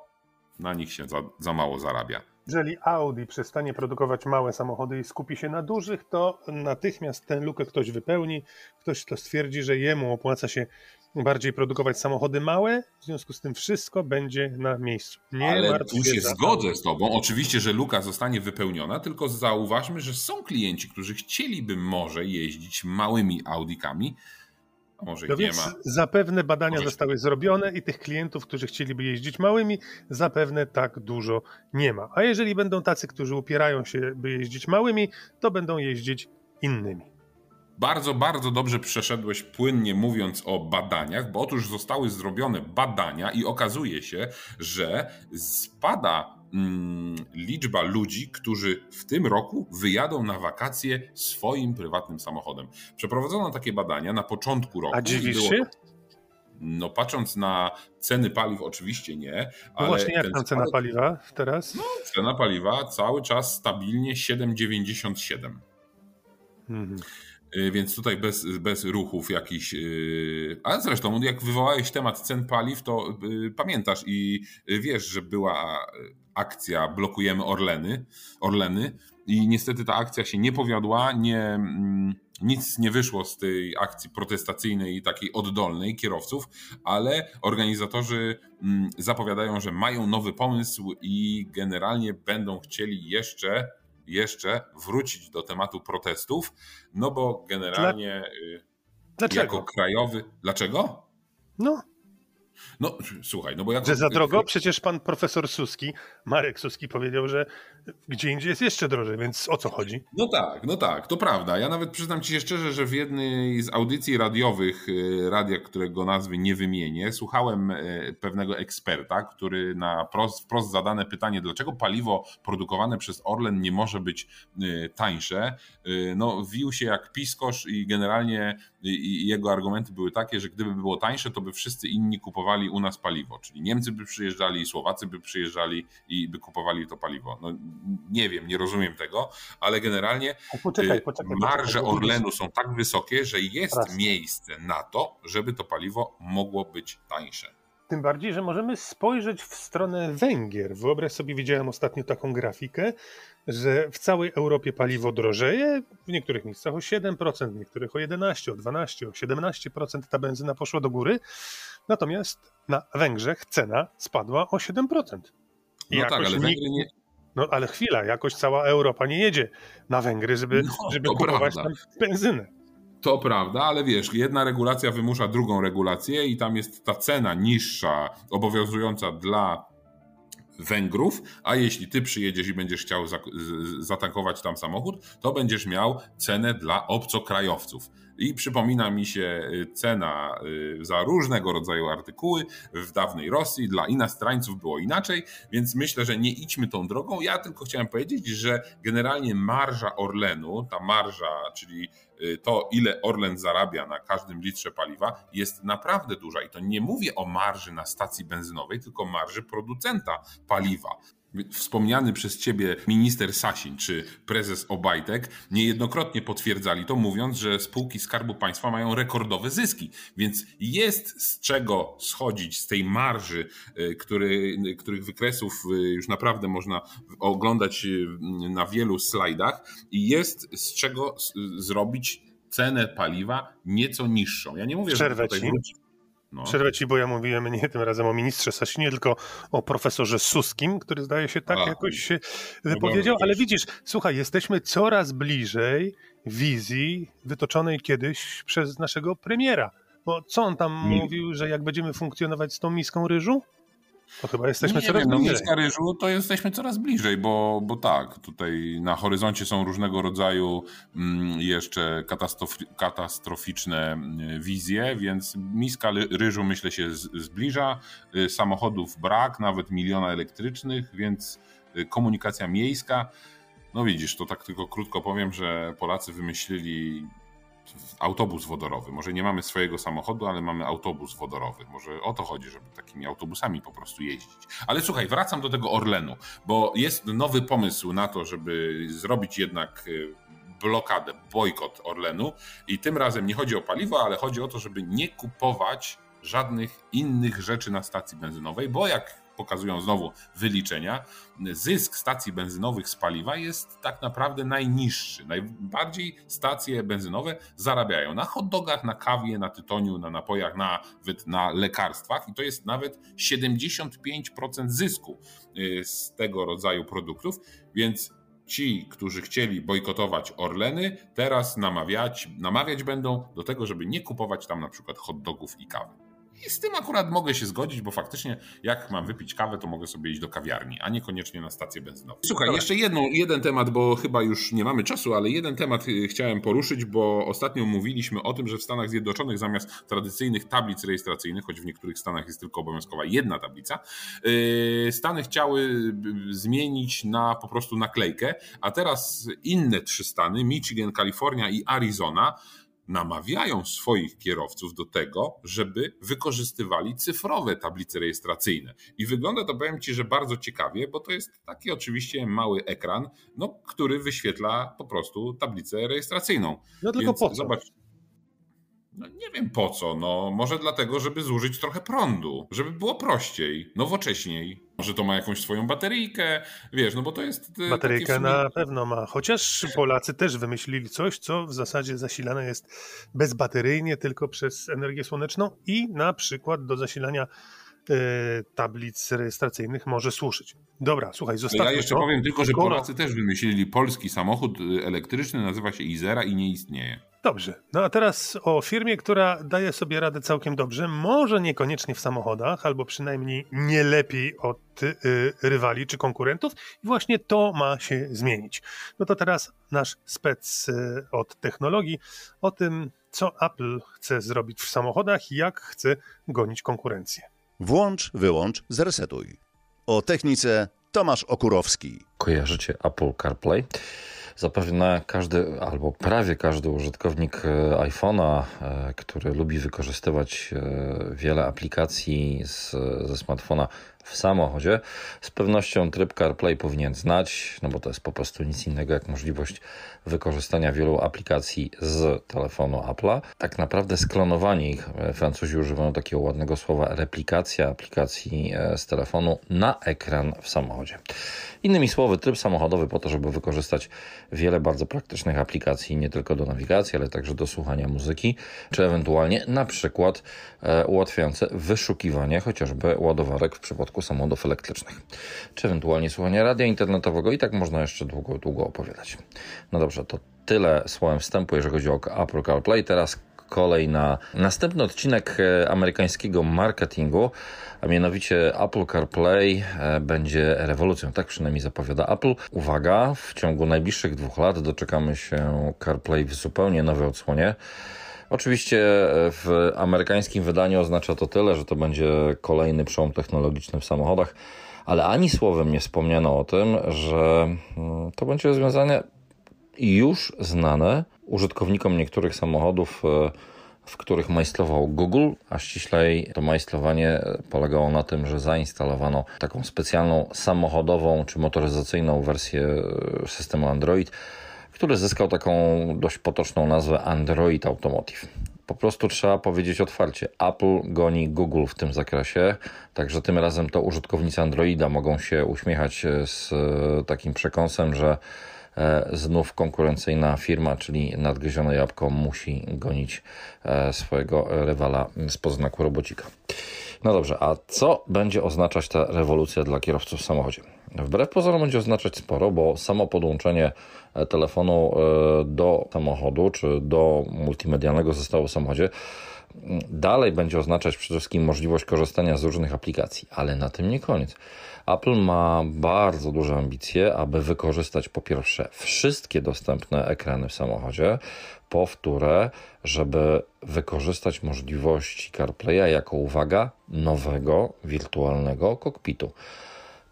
na nich się za, za mało zarabia. Jeżeli Audi przestanie produkować małe samochody i skupi się na dużych, to natychmiast tę lukę ktoś wypełni, ktoś to stwierdzi, że jemu opłaca się bardziej produkować samochody małe, w związku z tym wszystko będzie na miejscu. Nie Ale tu się zgodzę z Tobą. Oczywiście, że luka zostanie wypełniona, tylko zauważmy, że są klienci, którzy chcieliby może jeździć małymi Audikami, może no nie ma. Zapewne badania może... zostały zrobione i tych klientów, którzy chcieliby jeździć małymi, zapewne tak dużo nie ma. A jeżeli będą tacy, którzy upierają się, by jeździć małymi, to będą jeździć innymi. Bardzo, bardzo dobrze przeszedłeś płynnie mówiąc o badaniach, bo otóż zostały zrobione badania i okazuje się, że spada liczba ludzi, którzy w tym roku wyjadą na wakacje swoim prywatnym samochodem. Przeprowadzono takie badania na początku roku. A dziwisz się? No patrząc na ceny paliw oczywiście nie. No ale właśnie jak tam cena paliwa teraz? No, cena paliwa cały czas stabilnie 7,97. Mhm. Y, więc tutaj bez, bez ruchów jakichś. Y, ale zresztą, jak wywołałeś temat cen paliw, to y, pamiętasz i wiesz, że była akcja Blokujemy Orleny, Orleny i niestety ta akcja się nie powiodła, nie, mm, nic nie wyszło z tej akcji protestacyjnej i takiej oddolnej kierowców, ale organizatorzy mm, zapowiadają, że mają nowy pomysł i generalnie będą chcieli jeszcze jeszcze wrócić do tematu protestów, no bo generalnie Dla... Dlaczego? jako krajowy. Dlaczego? No, no, słuchaj, no bo jak... Że za drogo? Przecież pan profesor Suski, Marek Suski powiedział, że gdzie indziej jest jeszcze drożej, więc o co chodzi? No tak, no tak, to prawda. Ja nawet przyznam ci się szczerze, że w jednej z audycji radiowych, y, radia, którego nazwy nie wymienię, słuchałem y, pewnego eksperta, który na prost, wprost zadane pytanie, dlaczego paliwo produkowane przez Orlen nie może być y, tańsze, no wił się jak piskosz i generalnie i jego argumenty były takie, że gdyby było tańsze, to by wszyscy inni kupowali u nas paliwo, czyli Niemcy by przyjeżdżali, Słowacy by przyjeżdżali i by kupowali to paliwo. No, nie wiem, nie rozumiem tego, ale generalnie poczekaj, y, poczekaj, marże poczekaj, Orlenu są tak wysokie, że jest Raz. miejsce na to, żeby to paliwo mogło być tańsze. Tym bardziej, że możemy spojrzeć w stronę Węgier. Wyobraź sobie, widziałem ostatnio taką grafikę, że w całej Europie paliwo drożeje, w niektórych miejscach o 7%, w niektórych o 11%, o 12%, o 17% ta benzyna poszła do góry, natomiast na Węgrzech cena spadła o 7%. I No tak, ale nikt- Węgry nie, No ale chwila, jakoś cała Europa nie jedzie na Węgry, żeby, No, żeby kupować prawda. tam benzynę. To prawda, ale wiesz, jedna regulacja wymusza drugą regulację i tam jest ta cena niższa, obowiązująca dla Węgrów, a jeśli ty przyjedziesz i będziesz chciał zatankować tam samochód, to będziesz miał cenę dla obcokrajowców. I przypomina mi się y, cena y, za różnego rodzaju artykuły w dawnej Rosji, dla inastrańców było inaczej, więc myślę, że nie idźmy tą drogą. Ja tylko chciałem powiedzieć, że generalnie marża Orlenu, ta marża, czyli y, to, ile Orlen zarabia na każdym litrze paliwa, jest naprawdę duża. I to nie mówię o marży na stacji benzynowej, tylko marży producenta paliwa. Wspomniany przez ciebie minister Sasin czy prezes Obajtek niejednokrotnie potwierdzali to, mówiąc, że spółki Skarbu Państwa mają rekordowe zyski, więc jest z czego schodzić z tej marży, y, który, których wykresów y, już naprawdę można oglądać y, na wielu slajdach i jest z czego zrobić cenę paliwa nieco niższą. Ja nie mówię, że tutaj ci. wróci. No. Przerwę ci, bo ja mówiłem nie tym razem o ministrze Sasinie, tylko o profesorze Suskim, który zdaje się tak A, jakoś się no wypowiedział, ale widzisz, słuchaj, jesteśmy coraz bliżej wizji wytoczonej kiedyś przez naszego premiera. Bo co on tam mówił, że jak będziemy funkcjonować z tą miską ryżu? To chyba jesteśmy nie coraz wiem, no bliżej. miska ryżu to jesteśmy coraz bliżej, bo, bo tak, tutaj na horyzoncie są różnego rodzaju mm, jeszcze katastrofi, katastroficzne mm, wizje, więc miska ryżu myślę się zbliża. Y, Samochodów brak, nawet miliona elektrycznych, więc y, komunikacja miejska. No widzisz, to tak tylko krótko powiem, że Polacy wymyślili autobus wodorowy. Może nie mamy swojego samochodu, ale mamy autobus wodorowy. Może o to chodzi, żeby takimi autobusami po prostu jeździć. Ale słuchaj, wracam do tego Orlenu, bo jest nowy pomysł na to, żeby zrobić jednak y, blokadę, bojkot Orlenu i tym razem nie chodzi o paliwo, ale chodzi o to, żeby nie kupować żadnych innych rzeczy na stacji benzynowej, bo jak pokazują znowu wyliczenia, zysk stacji benzynowych z paliwa jest tak naprawdę najniższy. Najbardziej stacje benzynowe zarabiają na hot dogach, na kawie, na tytoniu, na napojach, nawet na lekarstwach i to jest nawet 75% zysku y, z tego rodzaju produktów, więc ci, którzy chcieli bojkotować Orleny, teraz namawiać, namawiać będą do tego, żeby nie kupować tam na przykład hot dogów i kawy. I z tym akurat mogę się zgodzić, bo faktycznie jak mam wypić kawę, to mogę sobie iść do kawiarni, a niekoniecznie na stację benzynową. Słuchaj, Dobra. jeszcze jedną, jeden temat, bo chyba już nie mamy czasu, ale jeden temat y, chciałem poruszyć, bo ostatnio mówiliśmy o tym, że w Stanach Zjednoczonych zamiast tradycyjnych tablic rejestracyjnych, choć w niektórych stanach jest tylko obowiązkowa jedna tablica, yy, Stany chciały y, zmienić na po prostu naklejkę, a teraz inne trzy stany, Michigan, Kalifornia i Arizona, namawiają swoich kierowców do tego, żeby wykorzystywali cyfrowe tablice rejestracyjne. I wygląda to, powiem Ci, że bardzo ciekawie, bo to jest taki oczywiście mały ekran, no, który wyświetla po prostu tablicę rejestracyjną. No tylko Więc po co? Zobacz, no nie wiem po co, no może dlatego, żeby zużyć trochę prądu, żeby było prościej, nowocześniej. Może to ma jakąś swoją bateryjkę, wiesz, no bo to jest... e, Bateryjkę sumie- na pewno ma, chociaż Polacy też wymyślili coś, co w zasadzie zasilane jest bezbateryjnie, tylko przez energię słoneczną i na przykład do zasilania e, tablic rejestracyjnych może służyć. Dobra, słuchaj, zostawmy ja jeszcze to. powiem tylko, że Polacy też wymyślili polski samochód y, elektryczny, nazywa się Izera i nie istnieje. Dobrze. No a teraz o firmie, która daje sobie radę całkiem dobrze, może niekoniecznie w samochodach, albo przynajmniej nie lepiej od y, rywali czy konkurentów. I właśnie to ma się zmienić. No to teraz nasz spec y, od technologii o tym, co Apple chce zrobić w samochodach i jak chce gonić konkurencję. Włącz, wyłącz, zresetuj. O technice Tomasz Okurowski. Kojarzycie Apple CarPlay? Zapewne każdy albo prawie każdy użytkownik e, iPhone'a, e, który lubi wykorzystywać wiele aplikacji z, ze smartfona w samochodzie, z pewnością tryb CarPlay powinien znać, no bo to jest po prostu nic innego jak możliwość wykorzystania wielu aplikacji z telefonu Apple'a. Tak naprawdę sklonowanie ich, e, Francuzi używają takiego ładnego słowa, replikacja aplikacji e, z telefonu na ekran w samochodzie. Innymi słowy, tryb samochodowy po to, żeby wykorzystać wiele bardzo praktycznych aplikacji, nie tylko do nawigacji, ale także do słuchania muzyki, czy ewentualnie na przykład e, ułatwiające wyszukiwanie chociażby ładowarek w przypadku samochodów elektrycznych, czy ewentualnie słuchania radia internetowego i tak można jeszcze długo, długo opowiadać. No dobrze, to tyle słowem wstępu, jeżeli chodzi o Apple CarPlay. Teraz kolej na następny odcinek e, amerykańskiego marketingu, a mianowicie Apple CarPlay e, będzie rewolucją, tak przynajmniej zapowiada Apple. Uwaga, w ciągu najbliższych dwóch lat doczekamy się CarPlay w zupełnie nowej odsłonie. Oczywiście e, w amerykańskim wydaniu oznacza to tyle, że to będzie kolejny przełom technologiczny w samochodach, ale ani słowem nie wspomniano o tym, że mm, to będzie rozwiązanie już znane użytkownikom niektórych samochodów, e, w których majstrował Google, a ściślej to majstrowanie polegało na tym, że zainstalowano taką specjalną samochodową czy motoryzacyjną wersję e, systemu Android, który zyskał taką dość potoczną nazwę Android Automotive. Po prostu trzeba powiedzieć otwarcie, Apple goni Google w tym zakresie, także tym razem to użytkownicy Androida mogą się uśmiechać z e, takim przekąsem, że E, znów konkurencyjna firma, czyli nadgryzione jabłko, musi gonić e, swojego rywala z poznaku robocika. No dobrze, a co będzie oznaczać ta rewolucja dla kierowców w samochodzie? Wbrew pozorom będzie oznaczać sporo, bo samo podłączenie e, telefonu do samochodu czy do multimedialnego zestawu w samochodzie dalej będzie oznaczać przede wszystkim możliwość korzystania z różnych aplikacji, ale na tym nie koniec. Apple ma bardzo duże ambicje, aby wykorzystać po pierwsze wszystkie dostępne ekrany w samochodzie, powtórę, żeby wykorzystać możliwości CarPlaya jako uwaga nowego wirtualnego kokpitu.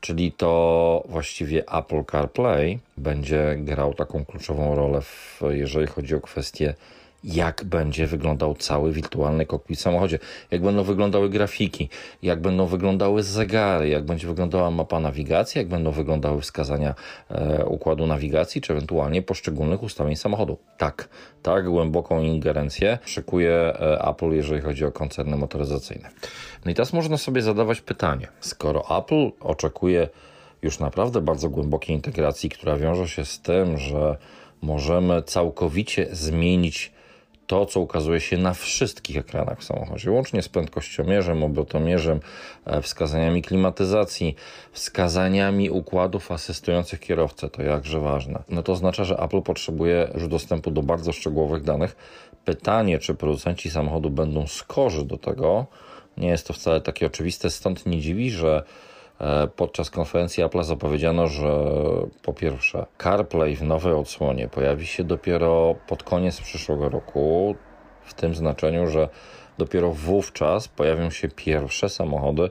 Czyli to właściwie Apple CarPlay będzie grał taką kluczową rolę, w, jeżeli chodzi o kwestie jak będzie wyglądał cały wirtualny kokpit w samochodzie, jak będą wyglądały grafiki, jak będą wyglądały zegary, jak będzie wyglądała mapa nawigacji, jak będą wyglądały wskazania e, układu nawigacji, czy ewentualnie poszczególnych ustawień samochodu. Tak, tak głęboką ingerencję szykuje e, Apple, jeżeli chodzi o koncerny motoryzacyjne. No i teraz można sobie zadawać pytanie, skoro Apple oczekuje już naprawdę bardzo głębokiej integracji, która wiąże się z tym, że możemy całkowicie zmienić to, co ukazuje się na wszystkich ekranach w samochodzie, łącznie z prędkościomierzem, obrotomierzem, e, wskazaniami klimatyzacji, wskazaniami układów asystujących kierowcę, to jakże ważne. No to oznacza, że Apple potrzebuje już dostępu do bardzo szczegółowych danych. Pytanie, czy producenci samochodu będą skorzy do tego, nie jest to wcale takie oczywiste, stąd nie dziwi, że podczas konferencji Apple zapowiedziano, że po pierwsze CarPlay w nowej odsłonie pojawi się dopiero pod koniec przyszłego roku, w tym znaczeniu, że dopiero wówczas pojawią się pierwsze samochody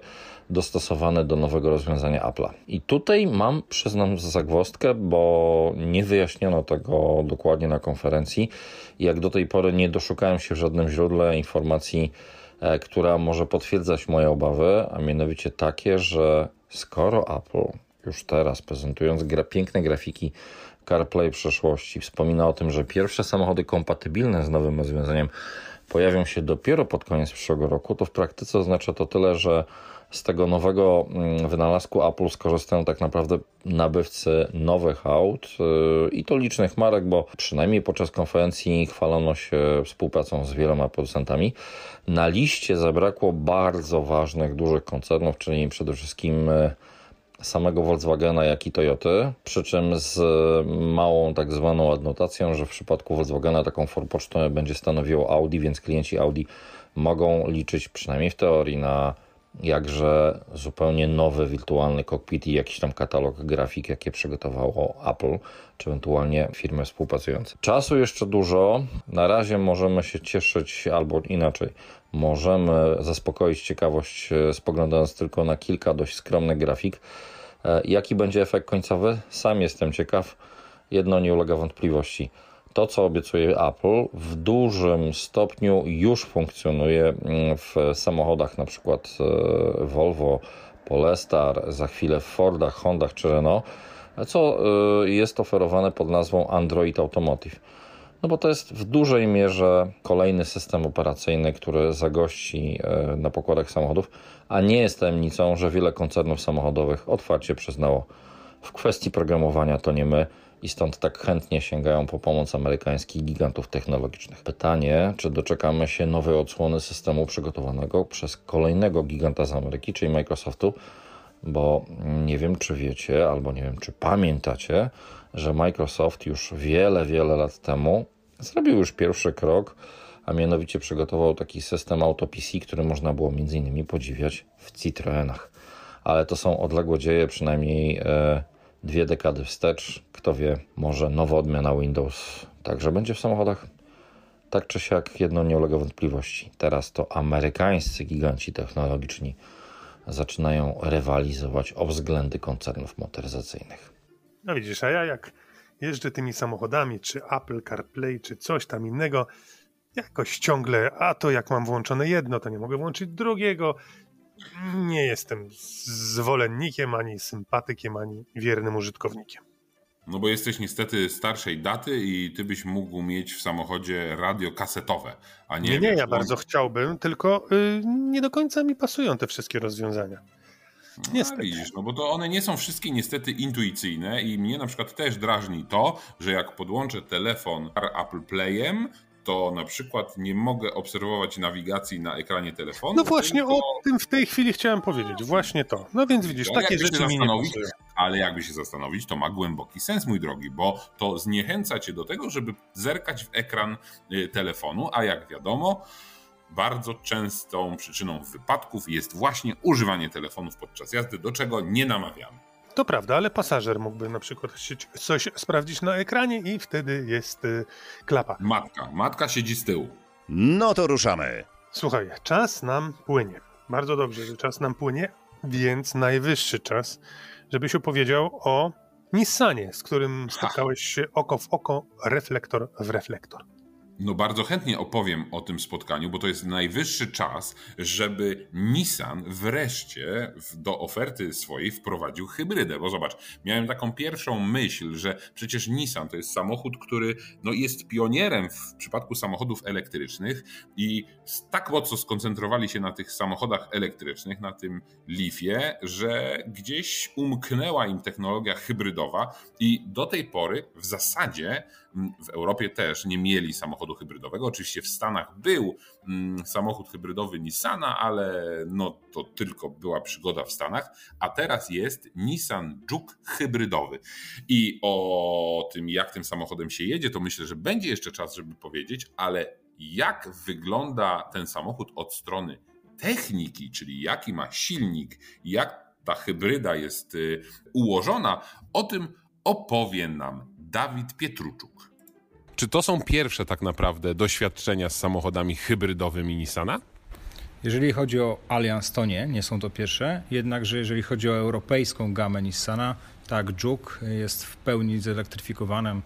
dostosowane do nowego rozwiązania Apple'a. I tutaj mam, przyznam, zagwostkę, bo nie wyjaśniono tego dokładnie na konferencji. Jak do tej pory nie doszukałem się w żadnym źródle informacji, e, która może potwierdzać moje obawy, a mianowicie takie, że Skoro Apple już teraz prezentując gra, piękne grafiki CarPlay przeszłości wspomina o tym, że pierwsze samochody kompatybilne z nowym rozwiązaniem pojawią się dopiero pod koniec przyszłego roku, to w praktyce oznacza to tyle, że z tego nowego mm, wynalazku Apple skorzystają tak naprawdę nabywcy nowych aut yy, i to licznych marek, bo przynajmniej podczas konferencji chwalono się współpracą z wieloma producentami. Na liście zabrakło bardzo ważnych, dużych koncernów, czyli przede wszystkim yy, samego Volkswagena, jak i Toyoty, przy czym z małą tak zwaną adnotacją, że w przypadku Volkswagena taką forpocztę będzie stanowiło Audi, więc klienci Audi mogą liczyć przynajmniej w teorii na jakże zupełnie nowy wirtualny kokpit i jakiś tam katalog grafik, jakie przygotowało Apple, czy ewentualnie firmy współpracujące. Czasu jeszcze dużo. Na razie możemy się cieszyć, albo inaczej, możemy zaspokoić ciekawość, e, spoglądając tylko na kilka dość skromnych grafik. E, jaki będzie efekt końcowy? Sam jestem ciekaw. jedno nie ulega wątpliwości. To, co obiecuje Apple, w dużym stopniu już funkcjonuje mm, w samochodach, na przykład e, Volvo, Polestar, za chwilę w Fordach, Hondach czy Renault, co e, jest oferowane pod nazwą Android Automotive. No bo to jest w dużej mierze kolejny system operacyjny, który zagości e, na pokładach samochodów, a nie jest tajemnicą, że wiele koncernów samochodowych otwarcie przyznało, w kwestii programowania to nie my i stąd tak chętnie sięgają po pomoc amerykańskich gigantów technologicznych. Pytanie, czy doczekamy się nowej odsłony systemu przygotowanego przez kolejnego giganta z Ameryki, czyli Microsoftu, bo nie wiem, czy wiecie, albo nie wiem, czy pamiętacie, że Microsoft już wiele, wiele lat temu zrobił już pierwszy krok, a mianowicie przygotował taki system AutoPC, który można było między innymi podziwiać w Citroenach. Ale to są odległe dzieje, przynajmniej e, dwie dekady wstecz. Kto wie, może nowa odmiana Windows także będzie w samochodach. Tak czy siak, jedno nie ulega wątpliwości. Teraz to amerykańscy giganci technologiczni zaczynają rywalizować o względy koncernów motoryzacyjnych. No widzisz, a ja jak jeżdżę tymi samochodami, czy Apple CarPlay, czy coś tam innego, jakoś ciągle, a to jak mam włączone jedno, to nie mogę włączyć drugiego. Nie jestem zwolennikiem, ani sympatykiem, ani wiernym użytkownikiem. No bo jesteś niestety starszej daty i ty byś mógł mieć w samochodzie radio kasetowe, a nie... Nie, nie, wiesz, ja no- bardzo chciałbym, tylko y, nie do końca mi pasują te wszystkie rozwiązania. No, Niestety. widzisz, no bo to one nie są wszystkie niestety intuicyjne i mnie na przykład też drażni to, że jak podłączę telefon Apple Playem, to na przykład nie mogę obserwować nawigacji na ekranie telefonu. No właśnie tylko... o tym w tej chwili chciałem powiedzieć, właśnie to. No więc widzisz, takie rzeczy mi nie. Ale jakby się zastanowić, to ma głęboki sens, mój drogi, bo to zniechęca cię do tego, żeby zerkać w ekran y, telefonu, a jak wiadomo, bardzo częstą przyczyną wypadków jest właśnie używanie telefonów podczas jazdy, do czego nie namawiamy. To prawda, ale pasażer mógłby na przykład chcieć coś sprawdzić na ekranie i wtedy jest y, klapa. Matka, matka siedzi z tyłu. No to ruszamy. Słuchaj, czas nam płynie. Bardzo dobrze, że czas nam płynie, więc najwyższy czas, żebyś opowiedział o Nissanie, z którym spotkałeś się oko w oko, reflektor w reflektor. No bardzo chętnie opowiem o tym spotkaniu, bo to jest najwyższy czas, żeby Nissan wreszcie do oferty swojej wprowadził hybrydę. Bo zobacz, miałem taką pierwszą myśl, że przecież Nissan to jest samochód, który no, jest pionierem w przypadku samochodów elektrycznych i tak mocno skoncentrowali się na tych samochodach elektrycznych, na tym Leafie, że gdzieś umknęła im technologia hybrydowa i do tej pory w zasadzie w Europie też nie mieli samochodu hybrydowego. Oczywiście w Stanach był mm, samochód hybrydowy Nissana, ale no to tylko była przygoda w Stanach, a teraz jest Nissan Juke hybrydowy. I o tym, jak tym samochodem się jedzie, to myślę, że będzie jeszcze czas, żeby powiedzieć, ale jak wygląda ten samochód od strony techniki, czyli jaki ma silnik, jak ta hybryda jest y, ułożona, o tym opowie nam Dawid Pietruczuk. Czy to są pierwsze tak naprawdę doświadczenia z samochodami hybrydowymi Nissana? Jeżeli chodzi o Allianz, to nie, nie są to pierwsze. Jednakże jeżeli chodzi o europejską gamę Nissana, tak, Juke jest w pełni zelektryfikowanym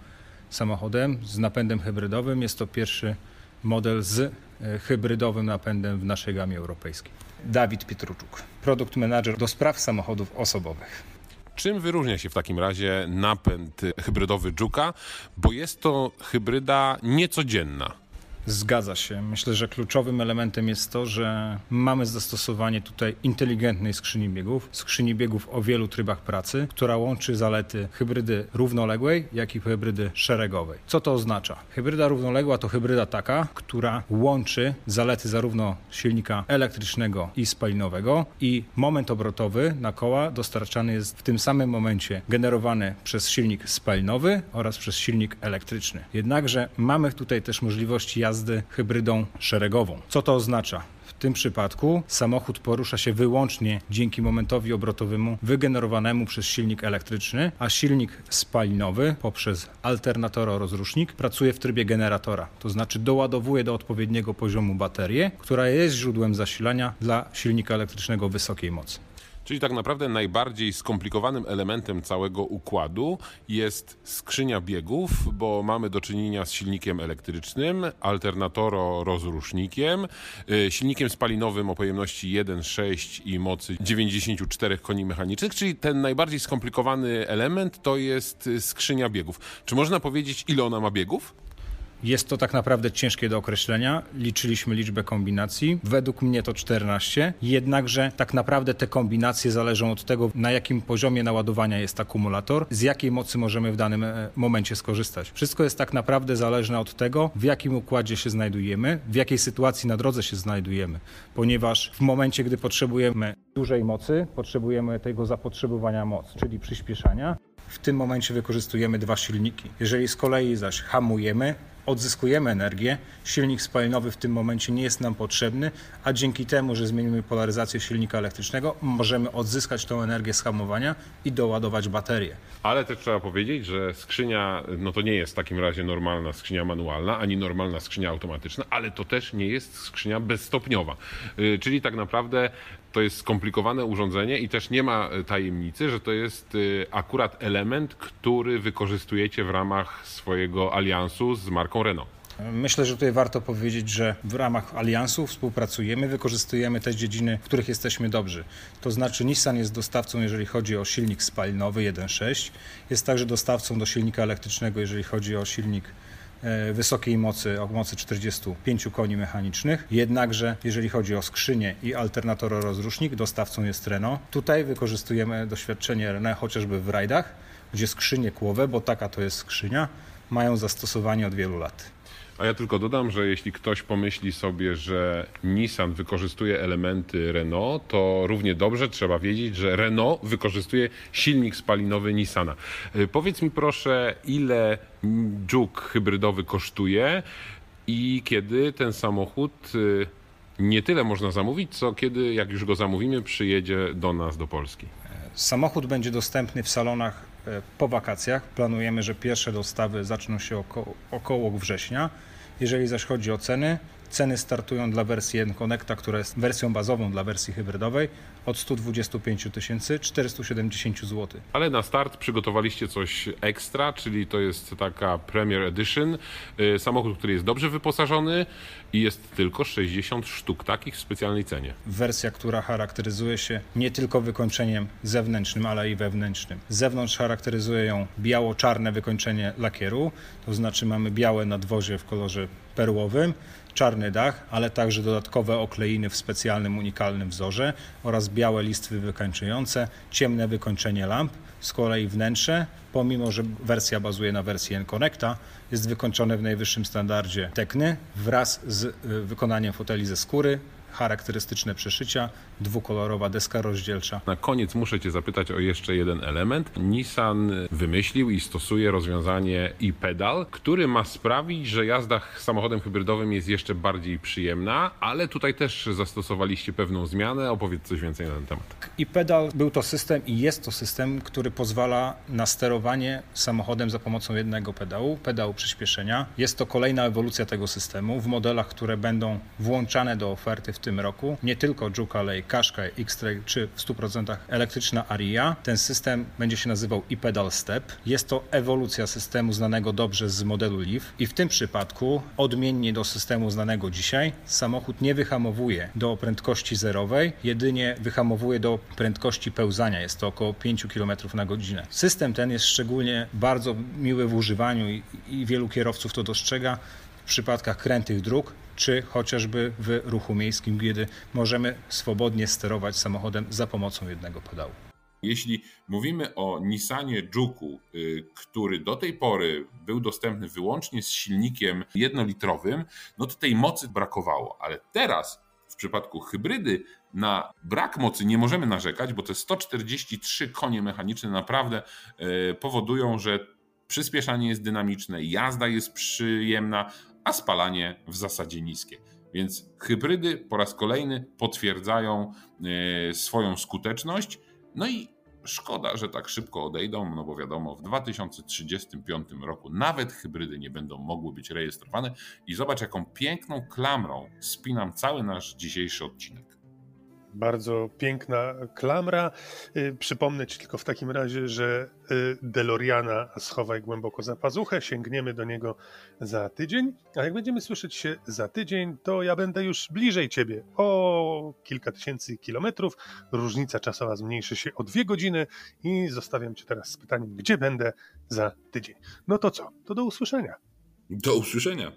samochodem z napędem hybrydowym. Jest to pierwszy model z e, hybrydowym napędem w naszej gamie europejskiej. Dawid Pietruczuk, produkt manager do spraw samochodów osobowych. Czym wyróżnia się w takim razie napęd hybrydowy Juka? Bo jest to hybryda niecodzienna. Zgadza się. Myślę, że kluczowym elementem jest to, że mamy zastosowanie tutaj inteligentnej skrzyni biegów, skrzyni biegów o wielu trybach pracy, która łączy zalety hybrydy równoległej, jak i hybrydy szeregowej. Co to oznacza? Hybryda równoległa to hybryda taka, która łączy zalety zarówno silnika elektrycznego i spalinowego i moment obrotowy na koła dostarczany jest w tym samym momencie generowany przez silnik spalinowy oraz przez silnik elektryczny. Jednakże mamy tutaj też możliwości jazdy hybrydą szeregową. Co to oznacza? W tym przypadku samochód porusza się wyłącznie dzięki momentowi obrotowemu wygenerowanemu przez silnik elektryczny, a silnik spalinowy poprzez alternatoro-rozrusznik pracuje w trybie generatora, to znaczy doładowuje do odpowiedniego poziomu baterię, która jest źródłem zasilania dla silnika elektrycznego wysokiej mocy. Czyli tak naprawdę najbardziej skomplikowanym elementem całego układu jest skrzynia biegów, bo mamy do czynienia z silnikiem elektrycznym, alternatoro-rozrusznikiem, y, silnikiem spalinowym o pojemności 1,6 i mocy 94 koni mechanicznych, czyli ten najbardziej skomplikowany element to jest skrzynia biegów. Czy można powiedzieć, ile ona ma biegów? Jest to tak naprawdę ciężkie do określenia. Liczyliśmy liczbę kombinacji. Według mnie to 14. Jednakże tak naprawdę te kombinacje zależą od tego, na jakim poziomie naładowania jest akumulator, z jakiej mocy możemy w danym e, momencie skorzystać. Wszystko jest tak naprawdę zależne od tego, w jakim układzie się znajdujemy, w jakiej sytuacji na drodze się znajdujemy. Ponieważ w momencie, gdy potrzebujemy dużej mocy, potrzebujemy tego zapotrzebowania mocy, czyli przyspieszania. W tym momencie wykorzystujemy dwa silniki. Jeżeli z kolei zaś hamujemy, odzyskujemy energię. Silnik spalinowy w tym momencie nie jest nam potrzebny, a dzięki temu, że zmienimy polaryzację silnika elektrycznego, możemy odzyskać tą energię z hamowania i doładować baterię. Ale też trzeba powiedzieć, że skrzynia, no to nie jest w takim razie normalna skrzynia manualna, ani normalna skrzynia automatyczna, ale to też nie jest skrzynia bezstopniowa. Y, czyli tak naprawdę to jest skomplikowane urządzenie i też nie ma y, tajemnicy, że to jest y, akurat element, który wykorzystujecie w ramach swojego aliansu z marką Renault. Myślę, że tutaj warto powiedzieć, że w ramach aliansu współpracujemy, wykorzystujemy te dziedziny, w których jesteśmy dobrzy. To znaczy Nissan jest dostawcą, jeżeli chodzi o silnik spalinowy 1.6, jest także dostawcą do silnika elektrycznego, jeżeli chodzi o silnik e, wysokiej mocy, o mocy 45 koni mechanicznych. Jednakże, jeżeli chodzi o skrzynię i rozrusznik, dostawcą jest Renault. Tutaj wykorzystujemy doświadczenie Renault chociażby w rajdach, gdzie skrzynie kłowe, bo taka to jest skrzynia, mają zastosowanie od wielu lat. A ja tylko dodam, że jeśli ktoś pomyśli sobie, że Nissan wykorzystuje elementy Renault, to równie dobrze trzeba wiedzieć, że Renault wykorzystuje silnik spalinowy Nissana. Y, powiedz mi proszę, ile dżuk hybrydowy kosztuje i kiedy ten samochód y, nie tyle można zamówić, co kiedy, jak już go zamówimy, przyjedzie do nas, do Polski. Samochód będzie dostępny w salonach e, po wakacjach. Planujemy, że pierwsze dostawy zaczną się około, około września. Jeżeli zaś chodzi o ceny, ceny startują dla wersji N-Connecta, która jest wersją bazową dla wersji hybrydowej od 125 470 zł. Ale na start przygotowaliście coś ekstra, czyli to jest taka Premier Edition, y, samochód, który jest dobrze wyposażony i jest tylko 60 sztuk takich w specjalnej cenie. Wersja, która charakteryzuje się nie tylko wykończeniem zewnętrznym, ale i wewnętrznym. Z zewnątrz charakteryzuje ją biało-czarne wykończenie lakieru, to znaczy mamy białe nadwozie w kolorze perłowym, czarny dach, ale także dodatkowe okleiny w specjalnym, unikalnym wzorze oraz białe listwy wykończające, ciemne wykończenie lamp. Z kolei wnętrze, pomimo że wersja bazuje na wersji N-Connecta, jest wykończone w najwyższym standardzie Tekny wraz z y, wykonaniem foteli ze skóry, charakterystyczne przeszycia, dwukolorowa deska rozdzielcza. Na koniec muszę Cię zapytać o jeszcze jeden element. Nissan wymyślił i stosuje rozwiązanie e-pedal, który ma sprawić, że jazda samochodem hybrydowym jest jeszcze bardziej przyjemna, ale tutaj też zastosowaliście pewną zmianę. Opowiedz coś więcej na ten temat. E-pedal był to system i jest to system, który pozwala na sterowanie samochodem za pomocą jednego pedału, pedału przyspieszenia. Jest to kolejna ewolucja tego systemu w modelach, które będą włączane do oferty w tym roku. Nie tylko Juke, ale i Qashqai, X-Trail czy w 100% elektryczna Aria. Ten system będzie się nazywał e-pedal step. Jest to ewolucja systemu znanego dobrze z modelu Leaf i w tym przypadku, odmiennie do systemu znanego dzisiaj, samochód nie wyhamowuje do prędkości zerowej, jedynie wyhamowuje do prędkości pełzania. Jest to około 5 km na godzinę. System ten jest szczególnie bardzo miły w używaniu i, i wielu kierowców to dostrzega w przypadkach krętych dróg, czy chociażby w ruchu miejskim, kiedy możemy swobodnie sterować samochodem za pomocą jednego pedału. Jeśli mówimy o Nissanie Juku, y, który do tej pory był dostępny wyłącznie z silnikiem jednolitrowym, no to tej mocy brakowało, ale teraz w przypadku hybrydy na brak mocy nie możemy narzekać, bo te 143 konie mechaniczne naprawdę y, powodują, że przyspieszanie jest dynamiczne, jazda jest przyjemna, a spalanie w zasadzie niskie. Więc hybrydy po raz kolejny potwierdzają e, swoją skuteczność. No i szkoda, że tak szybko odejdą, no bo wiadomo, w 2035 roku nawet hybrydy nie będą mogły być rejestrowane. I zobacz, jaką piękną klamrą spinam cały nasz dzisiejszy odcinek. Bardzo piękna klamra. Y, przypomnę Ci tylko w takim razie, że y, DeLoreana schowaj głęboko za pazuchę, sięgniemy do niego za tydzień, a jak będziemy słyszeć się za tydzień, to ja będę już bliżej Ciebie, o kilka tysięcy kilometrów. Różnica czasowa zmniejszy się o dwie godziny i zostawiam Cię teraz z pytaniem, gdzie będę za tydzień. No to co? To do usłyszenia. Do usłyszenia.